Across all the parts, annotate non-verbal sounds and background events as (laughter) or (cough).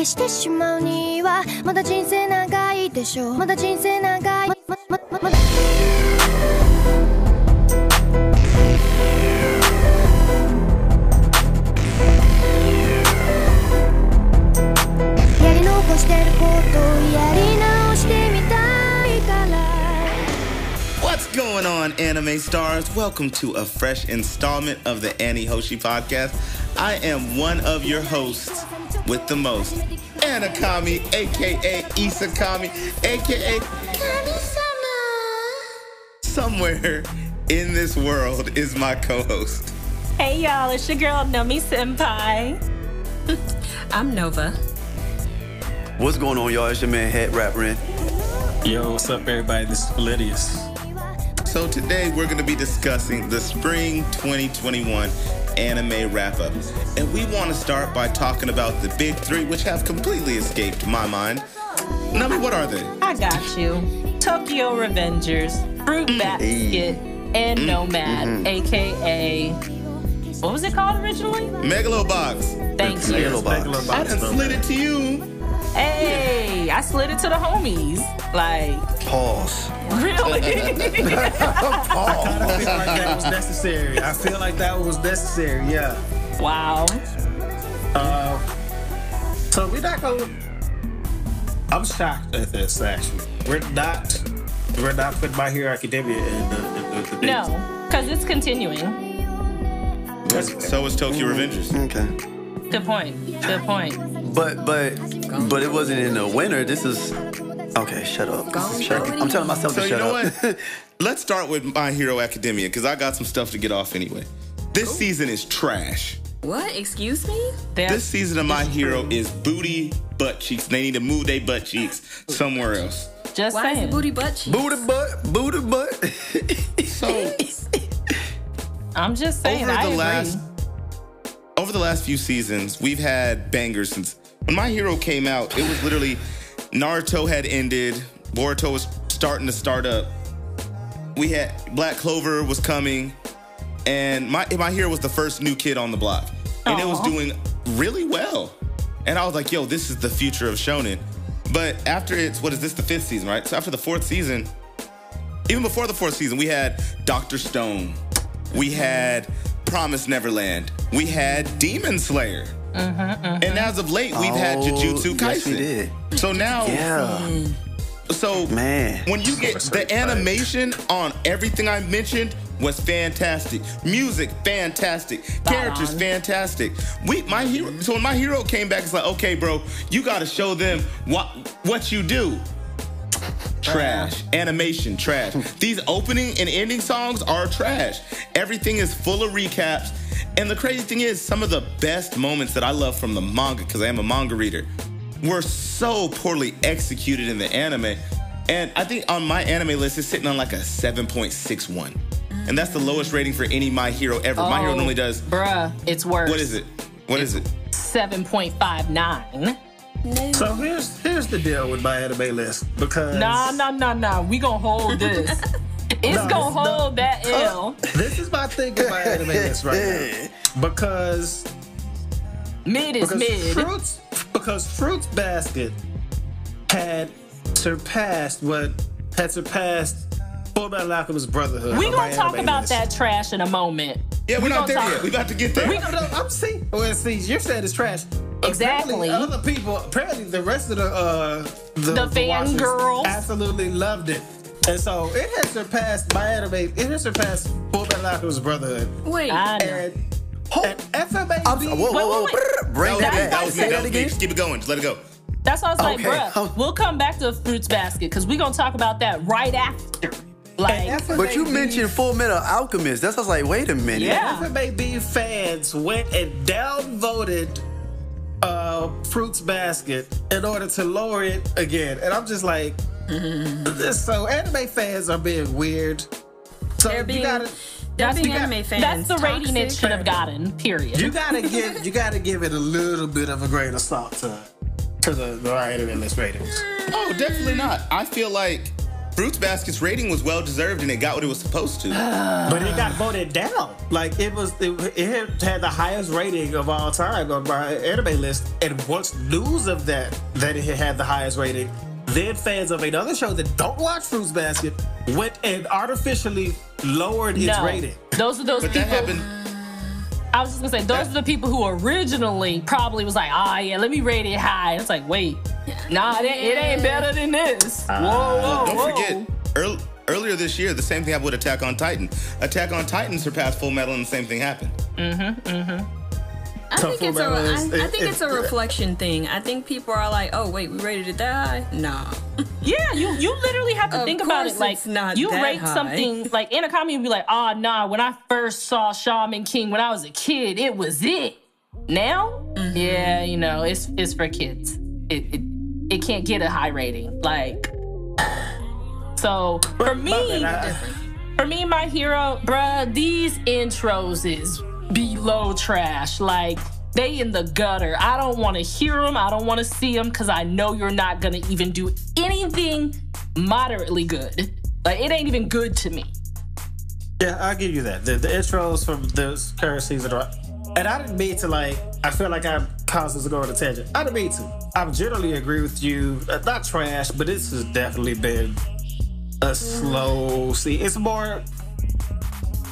消してしまうにはまだ人生長いでしょまだ人生長いまままままだやり残してることやり直してみたいから What's going on, anime stars? Welcome to a fresh installment of the Annie Hoshi podcast. I am one of your hosts with the most, Anakami, aka Isakami, aka Kami summer. Somewhere in this world is my co-host. Hey y'all, it's your girl Numi Senpai. (laughs) I'm Nova. What's going on, y'all? It's your man, Head Rapper. Yo, what's up, everybody? This is Validius. So today we're going to be discussing the spring 2021 anime wrap-up. And we want to start by talking about the big three, which have completely escaped my mind. Nami, what are they? I got you. Tokyo Revengers, Fruit mm. Basket, and mm. Nomad, mm-hmm. aka what was it called originally? Megalobox. Thank you. Megalobox. I done slid it to you. Hey, I slid it to the homies. Like, Pause. really? Pause. (laughs) I kind of feel like that was necessary. I feel like that was necessary, yeah. wow. Uh, so we're not going to... I'm shocked at this, actually. We're not... We're not putting My Hero Academia in the... In the, the No, because it's continuing. That's, So is Tokyo Revengers. Okay. Good point. Good point. But but but it wasn't in the winter. This is okay. Shut up. Shut up. I'm telling myself So to you shut know up. what? (laughs) Let's start with My Hero Academia because I got some stuff to get off anyway. This season is trash. What? Excuse me? That's, This season of My Hero is booty butt cheeks. They need to move their butt cheeks somewhere else. just Why is saying. the booty butt cheeks? booty butt. Booty butt. So I'm just saying. over I the agree. last over the last few seasons, we've had bangers since when My Hero came out. It was literally Naruto had ended, Boruto was starting to start up. We had Black Clover was coming, and My My Hero was the first new kid on the block, and it was doing really well. And I was like, "Yo, this is the future of shonen." But after it's what is this the fifth season, right? So after the fourth season, even before the fourth season, we had Doctor Stone, we had Promise Neverland, we had Demon Slayer, Mm-hmm, mm-hmm. and as of late, we've had Oh, Jujutsu Kaisen. yes, we did. So now, Yeah. so Man. when you get the animation on everything I mentioned was fantastic. Music, fantastic. Characters, fantastic. We my hero. Mm-hmm. So when my hero came back, it's like, okay, bro, you got to show them what what you do. Trash. Animation, trash. (laughs) These opening and ending songs are trash. Everything is full of recaps. And the crazy thing is, some of the best moments that I love from the manga, because I am a manga reader, were so poorly executed in the anime. And I think on MyAnimeList, it's sitting on like a 7.61. And that's the lowest rating for any My Hero ever. My Hero Oh, normally does, Bruh, it's worse. what is it? What is it? 7.59. so here's here's the deal with MyAnimeList. Because... Nah, nah, nah, nah. We gonna hold this. (laughs) It's No, gonna no. hold that L. This is my thing with my anime (laughs) list right now. Because Mid is because mid. fruits because fruits basket had surpassed what had surpassed Full Metal Alchemist Brotherhood. We on my gonna talk about list. that trash in a moment. Yeah, we're We not gonna there talk- yet. We about to get there. No, no, I'm see. Well, see, you're saying it's trash. Exactly. Apparently, other people, apparently, the rest of the uh, the, The watchers fangirls. absolutely loved it, and so it has surpassed my anime. It has surpassed Full Metal Alchemist Brotherhood, Wait. I know. and, and FMA. I'm, whoa, whoa, whoa. Wait, wait, brr, Bring that that was, that was me. That that was me. Just keep it going. Just let it go. That's why I was like, Okay. bruh, oh. we'll come back to Fruits Basket because we're gonna talk about that right after. Like, But you mentioned Full Metal Alchemist. That's I was like, wait a minute. Yeah. FMAB fans went and downvoted uh, Fruits Basket in order to lower it again, and I'm just like, this. So anime fans are being weird. So They're you being, gotta. they're being you got- anime fans. that's the rating it should have gotten. Period. You gotta give you gotta give it a little bit of a grain of salt to to the, the anime list ratings. Oh, definitely not. I feel like Fruits Basket's rating was well deserved and it got what it was supposed to. (sighs) But it got voted down. Like it was, it, it had the highest rating of all time on MyAnimeList. And once news of that, that it had the highest rating, then fans of another show that don't watch Fruits Basket went and artificially lowered its no, rating. those are those But people. that happened. I was just gonna say those are the people who originally probably was like, ah, yeah, let me rate it high. It's like, wait, (laughs) nah, it, ain't- it ain't better than this. Ah, whoa, whoa, Don't whoa. forget, earl- earlier this year, the same thing happened with Attack on Titan. Attack on Titan surpassed Full Metal and the same thing happened. Mm-hmm, mm-hmm. I think it's a, Full I, think it- it's a reflection thing. I think people are like, oh wait, we rated it that high? Nah. (laughs) Yeah, you you literally have to Of think about it like it's not you that rate high. something like in a comedy you'd be like, oh nah, when I first saw Shaman King when I was a kid, it was it. Now, Mm-hmm. yeah, you know, it's it's for kids. It it, it can't get a high rating. Like so for me, for me, my hero, bruh, these intros is below trash. Like, they in the gutter. I don't want to hear them. I don't want to see them because I know you're not going to even do anything moderately good. Like, it ain't even good to me. Yeah, I'll give you that. The, the intros from this current season are. And I didn't mean to, like, I feel like I'm causing us to go on a tangent. I didn't mean to. I generally agree with you. Uh, not trash, but this has definitely been a slow see. It's more.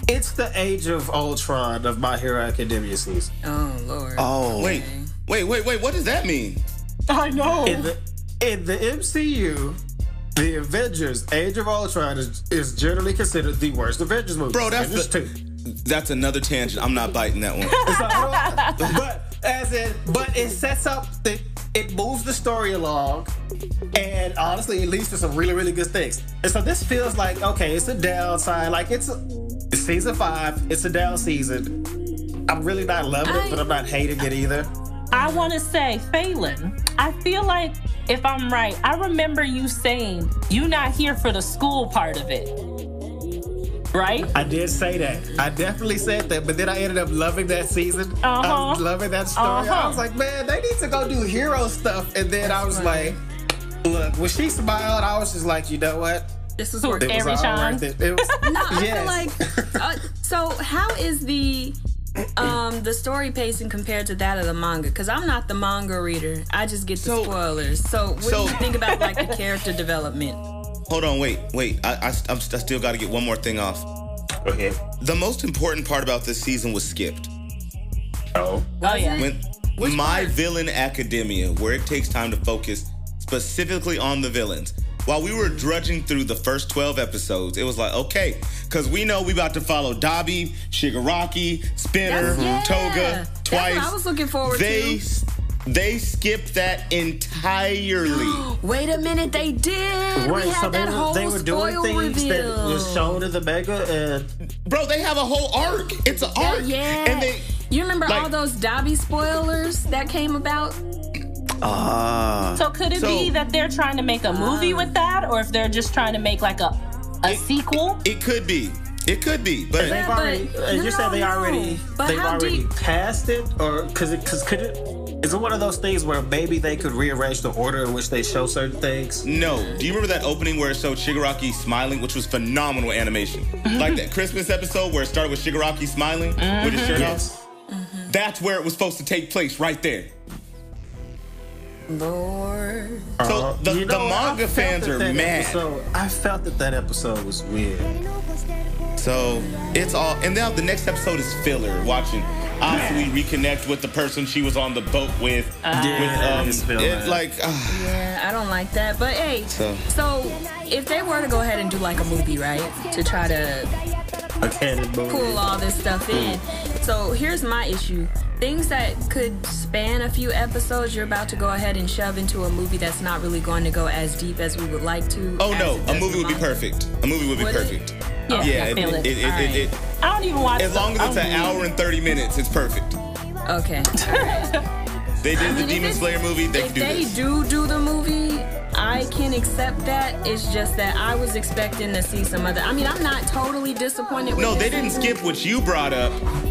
It's the age of Ultron of My Hero Academia season. Oh lord. Oh, Wait, wait, wait, wait. What does that mean? I know. In the in the MCU, the Avengers Age of Ultron is, is generally considered the worst Avengers movie. Bro, that's Avengers the- 2. That's another tangent. I'm not biting that one. So, oh, but as in, but it sets up the, it moves the story along, and honestly, it leads to some really, really good things. And so this feels like okay, it's a downside. Like it's, a, it's season five. It's a down season. I'm really not loving it, I- but I'm not hating it either. I want to say, Phelan, I feel like if I'm right, I remember you saying you're not here for the school part of it. Right? I did say that. I definitely said that, but then I ended up loving that season. I Uh-huh. was loving that story. Uh-huh. I was like, man, they need to go do hero stuff. And then I was like, look, when she smiled, I was just like, you know what? This is Who, working. It was Every all time? worth it. It was, (laughs) No, I yes. feel like. Uh, so how is the um the story pacing compared to that of the manga? Because I'm not the manga reader. I just get the So- spoilers. So what so- do you think about like the character development? Hold on, wait, wait. I, I, I'm, I still got to get one more thing off. Go ahead. The most important part about this season was skipped. Oh. Oh, yeah. When Which My part? Villain Academia, where it takes time to focus specifically on the villains. While we were drudging through the first 12 episodes, it was like, okay, because we know we about to follow Dabi, Shigaraki, Spinner, yeah. Toga, That's what twice. I was looking forward they, to. They they skipped that entirely. (gasps) Wait a minute, they did. Right, we had so they that were, whole they were doing things reveal. that was shown in the mega, and Bro, they have a whole arc. It's an Yeah, arc. yeah. And they you remember like- all those Dabi spoilers that came about? Ah. So could it So- be that they're trying to make a movie with that, or if they're just trying to make like a a sequel? it could be. It could be. But they've Yeah, already. but- uh, you no, said they already. but they've already deep- passed it, or because it because could it. Is it one of those things where maybe they could rearrange the order in which they show certain things? No. Do you remember that opening where it showed Shigaraki smiling, which was phenomenal animation? like that Christmas episode where it started with Shigaraki smiling with his shirt Yes. off? That's where it was supposed to take place, right there. Lord. So the, Uh, You know, I manga fans that are that mad. Episode, I felt that that episode was weird. So it's all, and now the next episode is filler. Watching Asui reconnect with the person she was on the boat with. Yeah, with um, it's it, like, ah, Yeah, I don't like that. But hey, So- so if they were to go ahead and do like a movie, right, to try to A canon movie. (laughs) pull all this stuff in. Hmm. So here's my issue. Things that could span a few episodes, you're about to go ahead and shove into a movie that's not really going to go as deep as we would like to. oh no, a movie would be perfect. A movie would be Would it? perfect. Yeah, Yeah, I it, feel it, it. it, it, it- I don't even watch. It. As long as it's I an hour and 30 minutes, it's perfect. Okay. They did the mean, (laughs) if Demon Slayer movie, they if can do they this. do do the movie, I can accept that. It's just that I was expecting to see some other. I mean, I'm not totally disappointed. With No, they didn't season. skip what you brought up.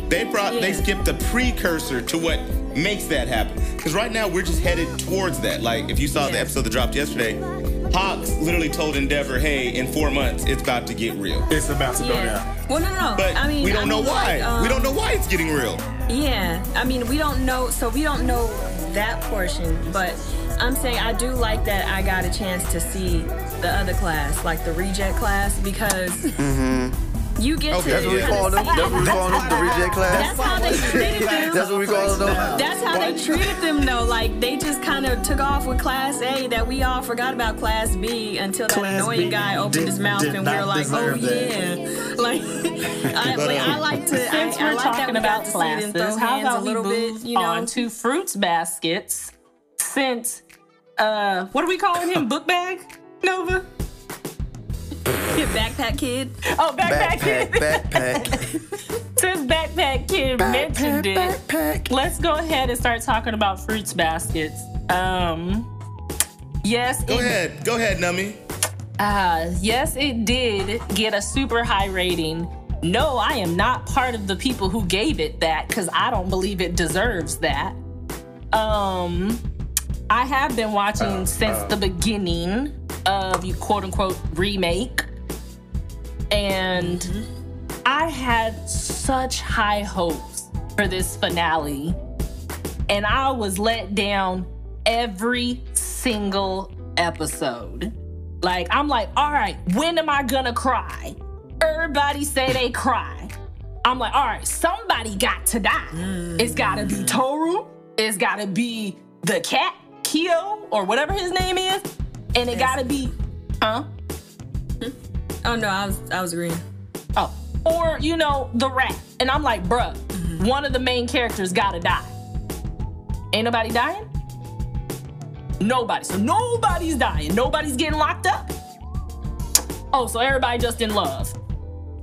They brought they skipped the precursor to what makes that happen. Because right now we're just headed towards that. Like if you saw the episode that dropped yesterday, Hawks literally told Endeavor, "Hey, in four months, it's about to get real." It's about to go down. Yeah. Well, no, no, no. But I mean, we don't I know mean, why. like, um, we don't know why it's getting real. Yeah, I mean, we don't know, so we don't know that portion, but I'm saying I do like that I got a chance to see the other class, like the reject class, because you get Okay, to. That's what we Yeah. call them. see- That's what we call them. The reject That's class. how they treated (laughs) them. That's what we call them. That's how they treated them, though. Like they just kind of took off with Class A. That we all forgot about Class B until that Class annoying B guy opened did- his mouth and we were like, "Oh deserve yeah!" (laughs) Like, I, But, like, um, I like to. Since I, I we're like that talking we about got to see them classes, how about a we little move bit, you know? on to fruits baskets? Since, uh, what are we calling him? Book bag? Nova? (laughs) backpack kid. Oh, backpack, Backpack, kid. backpack, (laughs) Since backpack kid mentioned it, backpack. let's go ahead and start talking about fruits baskets. Um, yes, Go it, ahead, go ahead, Nummy. Uh, yes, it did get a super high rating. No, I am not part of the people who gave it that because I don't believe it deserves that. Um, I have been watching oh, since oh. the beginning of you quote unquote remake, and mm-hmm. I had such high hopes for this finale, and I was let down every single episode. Like, I'm like, all right, when am I gonna cry? Everybody say they cry. I'm like, all right, somebody got to die. It's gotta be mm. Toru. It's gotta be the cat, Kyo, or whatever his name is. And it gotta be, huh? Oh no, I was I was agreeing. Oh, or, you know, the rat. And I'm like, bruh, mm-hmm. one of the main characters gotta die. Ain't nobody dying? Nobody. So nobody's dying. Nobody's getting locked up. Oh, so everybody just in love.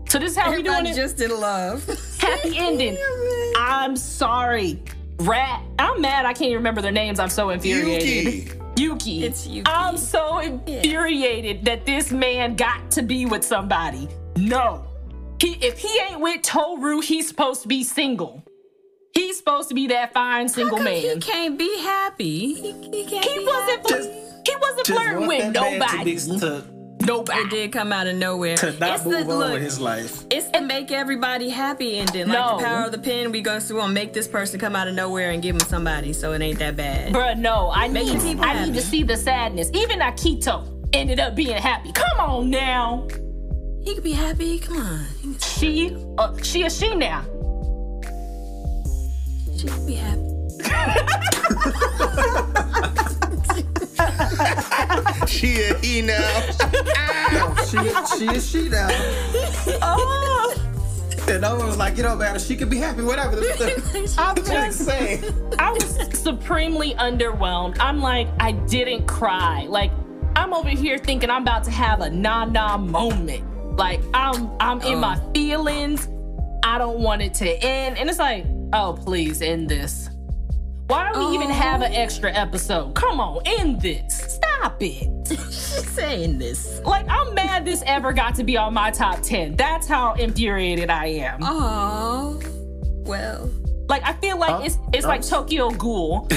So this is how we doing Everybody it. just in love. (laughs) Happy ending. I'm sorry. Rat. I'm mad I can't even remember their names. I'm so infuriated. Yuki. Yuki. It's Yuki. I'm so infuriated that this man got to be with somebody. No. He if he ain't with Toru, he's supposed to be single. He's supposed to be that fine single How come man. He can't be happy. He, he can't He be wasn't fl- Just- he wasn't flirting with that man to, nobody. be, to, nobody. It did come out of nowhere. to not it's move the on look. with his life. It's to make everybody happy ending. Like No. the power of the pen, we go through and make this person come out of nowhere and give him somebody, so it ain't that bad. Bruh, no, I Make need the people I need to see the sadness. Even Akito ended up being happy. Come on now. He could be happy. Come on, She uh, she a she now. she could be happy. (laughs) She a he now. she, she is she now. Oh, And no one was like, you know, man, she could be happy, whatever. (laughs) I'm Just just saying. I was supremely underwhelmed. I'm like, I didn't cry. Like, I'm over here thinking I'm about to have a na-na moment. Like, I'm I'm in uh. my feelings. I don't want it to end. And it's like, oh, please end this. Why do we even have an oh. extra episode? Come on, end this. Stop it. (laughs) She's saying this. Like, I'm mad this ever got to be on my top 10. That's how infuriated I am. Oh, well. Like I feel like it's it's like Tokyo Ghoul, (laughs)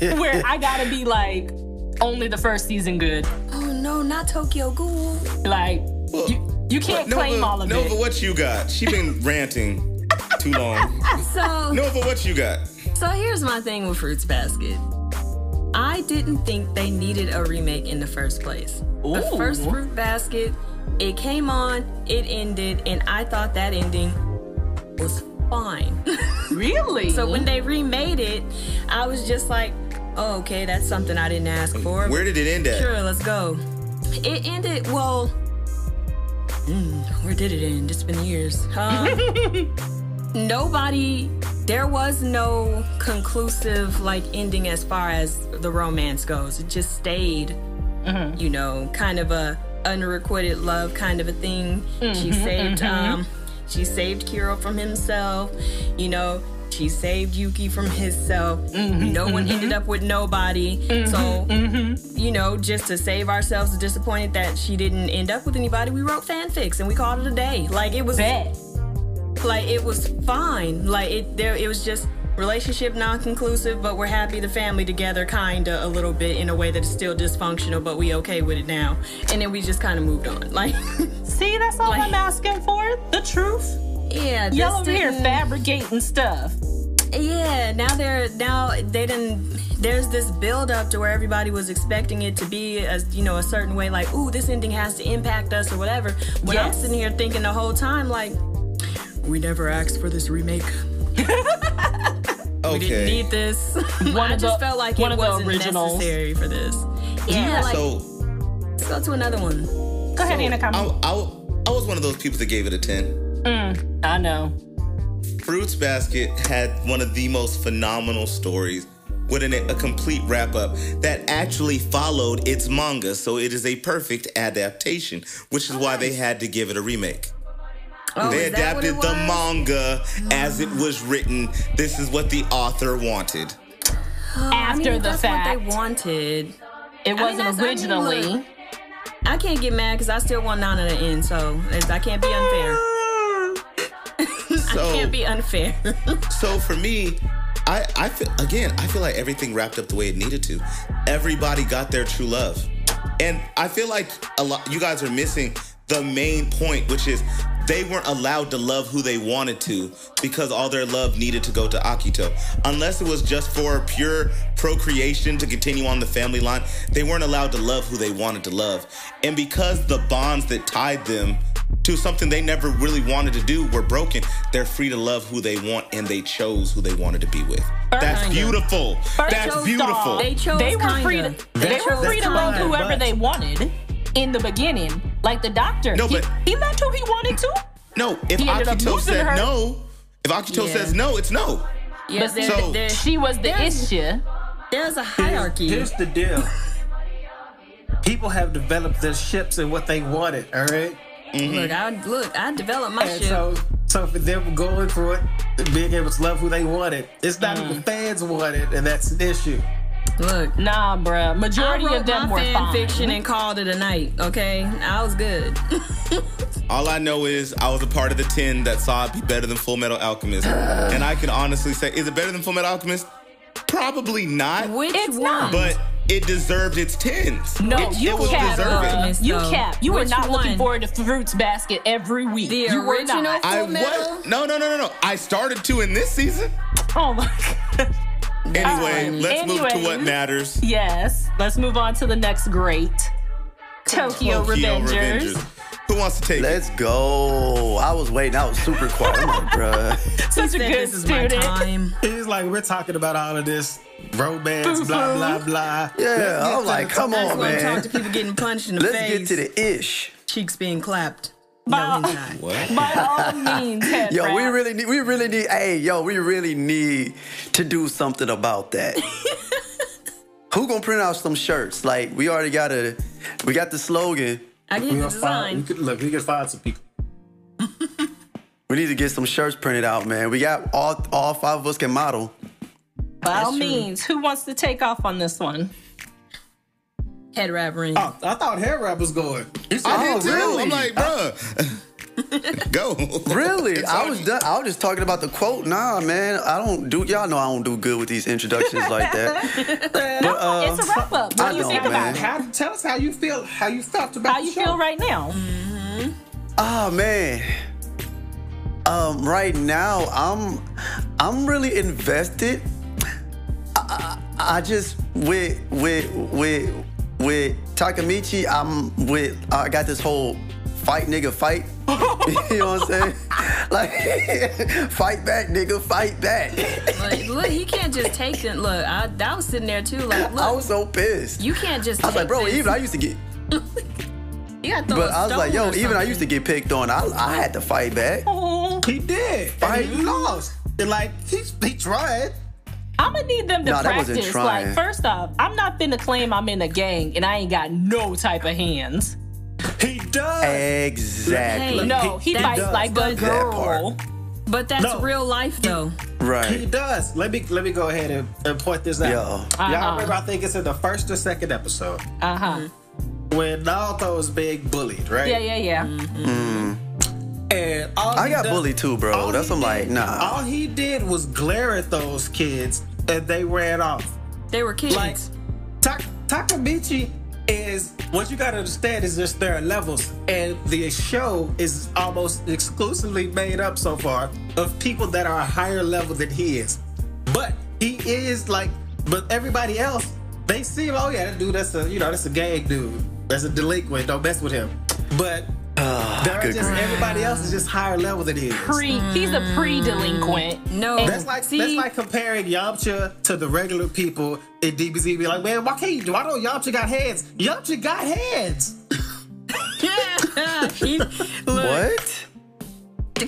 where I gotta be like only the first season good. Oh no, not Tokyo Ghoul. Like you you can't Nova, claim all of Nova, it. Nova, what you got? She been ranting too long. (laughs) So, Nova, what you got? So here's my thing with Fruits Basket. I didn't think they needed a remake in the first place. The first Fruit Basket, it came on, it ended, and I thought that ending was fine. (laughs) Really? so when they remade it, I was just like, oh, okay, that's something I didn't ask for. Where did it end at? Sure, let's go. It ended well. mm, where did it end? It's been years. (laughs) Um, nobody. There was no conclusive like ending as far as the romance goes. It just stayed, mm-hmm. you know, kind of a unrequited love kind of a thing. She mm-hmm, saved. Mm-hmm, um, she saved Kiro from himself. You know. She saved Yuki from himself. No one ended up with nobody. So you know, just to save ourselves disappointed that she didn't end up with anybody, we wrote fanfics and we called it a day. Like it was Bet. Like it was fine. Like it there it was just relationship non-conclusive, but we're happy the family together, kinda a little bit in a way that is still dysfunctional, but we okay with it now. And then we just kind of moved on. (laughs) Like, See, that's all Like- I'm asking for. The truth. yeah, Y'all over here fabricating stuff. Yeah, now they're now they didn't. There's this build up to where everybody was expecting it to be as you know a certain way, like ooh, this ending has to impact us or whatever. When I'm sitting here thinking the whole time, like, we never asked for this remake. Okay. We didn't need this. One (laughs) I of just the- felt like one it the wasn't originals. necessary for this. Yeah, like So let's go to another one. Go ahead, so Anna. I, I, I was one of those people that gave it a 10. Mm, I know. Fruits Basket had one of the most phenomenal stories with an, a complete wrap up that actually followed its manga. So it is a perfect adaptation, which is why they had to give it a remake. Oh, they is that what adapted the was? manga as it was written. This is what the author wanted. I mean, After the that's fact, what they wanted. it wasn't I mean, originally. look, I can't get mad because I still want nine at the end, so (laughs) I can't be unfair. So, Can't be unfair. so for me, I, I feel again, I feel like everything wrapped up the way it needed to. Everybody got their true love. And I feel like a lot you guys are missing the main point, which is they weren't allowed to love who they wanted to because all their love needed to go to Akito. Unless it was just for pure procreation to continue on the family line, they weren't allowed to love who they wanted to love. And because the bonds that tied them to something they never really wanted to do were broken, they're free to love who they want and they chose who they wanted to be with. That's Kinda. beautiful. That's beautiful. dog. They chose They were kinda. free to. They That's- were free to love whoever but- they wanted in the beginning. Like the doctor. No, but- he loved who he wanted to. No, if He ended Akito losing said her. no, if Akito Yeah. says no, it's no. Yeah, But there, so- there- She was the There's- issue. there's a hierarchy. Here's the deal. People have developed their ships and what they wanted, all right? Look, I look, I developed my And shit. so, so for them going for it, being able to love who they wanted, it's not Mm. even fans want it, and that's an issue. Look, Nah, bruh. Majority of them my were fan fine. fiction and called it a night. Okay, I was good. (laughs) All I know is I was a part of the 10 that saw it be better than Full Metal Alchemist. (sighs) and I can honestly say, is it better than Full Metal Alchemist? Probably not. Which It's one? But it deserved its 10s. No, it, you it was cap, deserving. bruh. Alchemist, You though. cap. You were Which not looking one? forward to Fruits Basket every week. The you were original not. I Full Metal? was no no no no no. I started to in this season. Oh my (laughs) god. Anyway, Um, let's move to what matters. Yes. Let's move on to the next great. Tokyo, Tokyo Revengers. Who wants to take it? Let's go. I was waiting. I was super quiet. I'm like, bruh. (laughs) Such a Said good this is my student. time. (laughs) It's like we're talking about all of this romance, blah blah blah. Yeah, I'm like, come on, man. talk to people getting punched in the Let's face. get to the ish. cheeks being clapped. By- No, he's not. (laughs) By all means, (laughs) head Yo, we really need. We really need. Hey, yo, we really need to do something about that. (laughs) Who gonna print out some shirts? Like we already got a, we got the slogan. I We get the gonna find, we design. could, look, we could find some people. We need to get some shirts printed out, man. We got all all five of us can model. By all true. means, who wants to take off on this one? Head wrap ring. Oh, I thought head wrap was going. You said, I did too. really? I'm like, bruh. (laughs) Go. Really? I was done. I was just talking about the quote. Nah, man. I don't do. Y'all know I don't do good with these introductions like that. (laughs) But uh, it's a wrap up. What I do you know, think man. about it? How, tell us how you feel. How you felt about How the you show. feel right now? Oh man. Um, right now I'm I'm really invested. I, I, I just with with with with Takamichi, I'm with I got this whole fight nigga fight. (laughs) you know what I'm saying? (laughs) Like (laughs) fight back, nigga, fight back. Like, look, he can't just take it. Look, I, I was sitting there too. Like, look, I was so pissed. you can't just. I was like, bro, this. even I used to get You gotta throw but I was like, yo, or even I used to get picked on. I I had to fight back. He did. Fight. And he lost. And like he, he tried. I'm gonna need them to Nah, that wasn't practice. Like, first off, I'm not finna claim I'm in a gang and I ain't got no type of hands. He does. Exactly. Hey, No, he That fights does. like a That girl. But that's No. real life, though. Right. He does. Let me let me go ahead and, and point this out. Yo. Y'all Uh-huh. remember? I think it's in the first or second episode Uh huh. when Naruto is being bullied, right? Yeah, yeah, yeah. Mm. And And all I got does- bullied too, bro. That's he I'm like, nah. All he did was glare at those kids, and they ran off. They were kids. Like Tak- Takamichi is what you gotta understand is just there are levels, and the show is almost exclusively made up so far of people that are a higher level than he is. But he is like, but everybody else, they see him. Oh yeah, that dude, that's a you know that's a gang dude. That's a delinquent. Don't mess with him. But there are just grief. everybody else is just higher level than he is. Pre, he's a pre-delinquent. no, That's like see, that's like comparing Yamcha to the regular people in DBZ. Be like, man, why can't you do? I know Yamcha got hands. Yamcha got hands. (laughs) (laughs) he, look, What?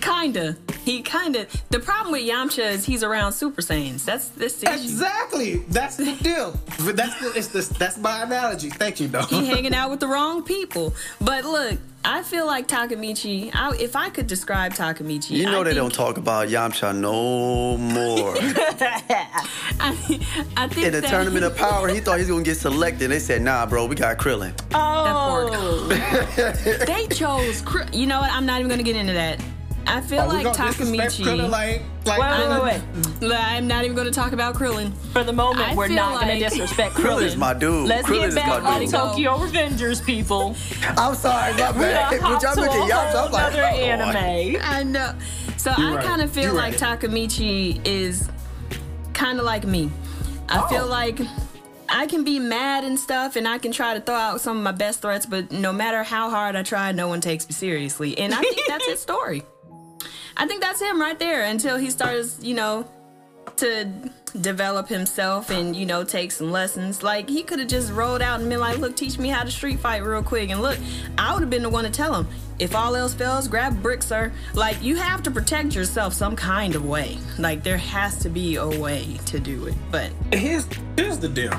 Kinda. (laughs) He kinda. The problem with Yamcha is he's around Super Saiyans. That's this issue. Exactly. That's the (laughs) deal. That's the, it's the, that's my analogy. Thank you, though. He (laughs) hanging out with the wrong people. But look, I feel like Takamichi. I, if I could describe Takamichi, You know I they think, don't talk about Yamcha no more. I, I think In the that tournament of power, he thought he was gonna get selected. They said, nah, bro, we got Krillin. Oh, they chose. Kr- You know what? I'm not even gonna get into that. I feel Are like Takamichi. Krillin like, like wait, wait, wait, wait. I'm not even gonna talk about Krillin. For the moment, I we're feel not going to disrespect Krillin Krillin. is my dude. Let's Krillin get is back my on. Tokyo Revengers, people. (laughs) I'm sorry, my We bad. done When hopped y'all to look a at Yamcha, whole I'm like, other oh, anime. I know. So I right. kind of feel You're like right. Takamichi is kind of like me. I Oh. feel like I can be mad and stuff, and I can try to throw out some of my best threats, but no matter how hard I try, no one takes me seriously. And I think that's his story. I think that's him right there until he starts, you know, to develop himself and you know take some lessons. Like he could have just rolled out and been like, "Look, teach me how to street fight real quick." And look, I would have been the one to tell him, "If all else fails, grab a brick, sir." Like you have to protect yourself some kind of way. Like there has to be a way to do it. But here's here's the deal.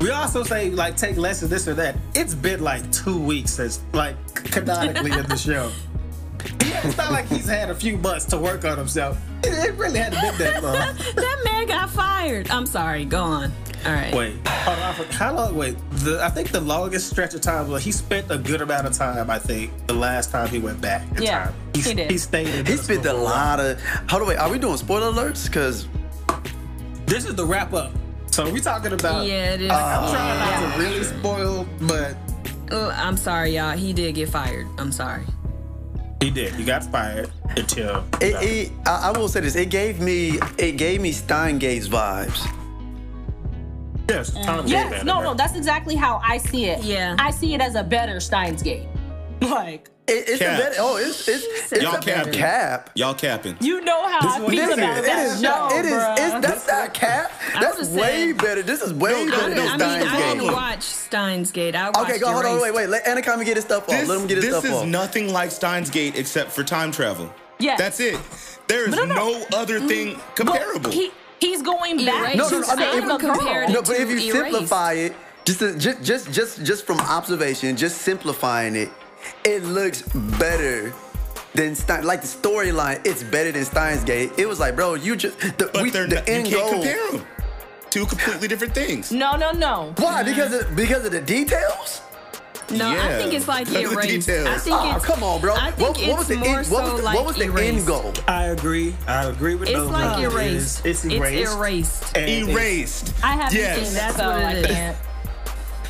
We also say like take lessons this or that. It's been like two weeks since like (laughs) canonically in the show. It's not like he's had a few months to work on himself. It, it really hadn't been that long. (laughs) that man got fired. I'm sorry. Go on. All right. Wait, hold on. How long? Wait, the, I think the longest stretch of time. Well, he spent a good amount of time. I think the last time he went back. in Yeah, time. he did. He stayed. in He spent a lot of. Hold on, wait. Are we doing spoiler alerts? Cause This is the wrap up. So we talking about. Yeah, it is. I'm trying not to really spoil, but Uh, I'm sorry, y'all. He did get fired. I'm sorry. He did. He got fired until. it, it I, I will say this. It gave me. It gave me Steins Gate's vibes. yes, Tom mm. did Yes, no, no, that's exactly how I see it. Yeah. I see it as a better Steins Gate. (laughs) Like, It, it's Cap. a better. Oh, it's it's it's Y'all a better capping. cap. Y'all capping. you know how This I is what feel this about is. It that is show, not. It is. bruh. It's, that's not cap. That's way said- better. This is way No, better no, than no, I mean, Steins I didn't watch Steins Gate. I watched Okay, go. Hold on. Wait, wait. Let Anaconda get his stuff off. This, Let him get his stuff off. this is nothing like Steins Gate except for time travel. Yes. That's it. There is No, no, no, no. other mm, thing But comparable. he, he's going back No, no, no, I mean, save if a we girl. compare it No, but if you simplify it, just, just just just just from observation, just simplifying it, it looks better than Stein. Like the storyline, it's better than Steins Gate. It was like, bro, you just the, but we, the not, you end can't goal. compare them. Two completely different things. No, no, no. Why? Because of because of the details. No, I think it's like because of the erased. details. I think Oh, it's, come on, bro. I think What, what was it's the more end? What was so like what was the end erased. goal? I agree. I agree with It's those like erased. It's, it's erased. It's erased. And Erased. I haven't Yes. seen it, That's so what it I is. can't.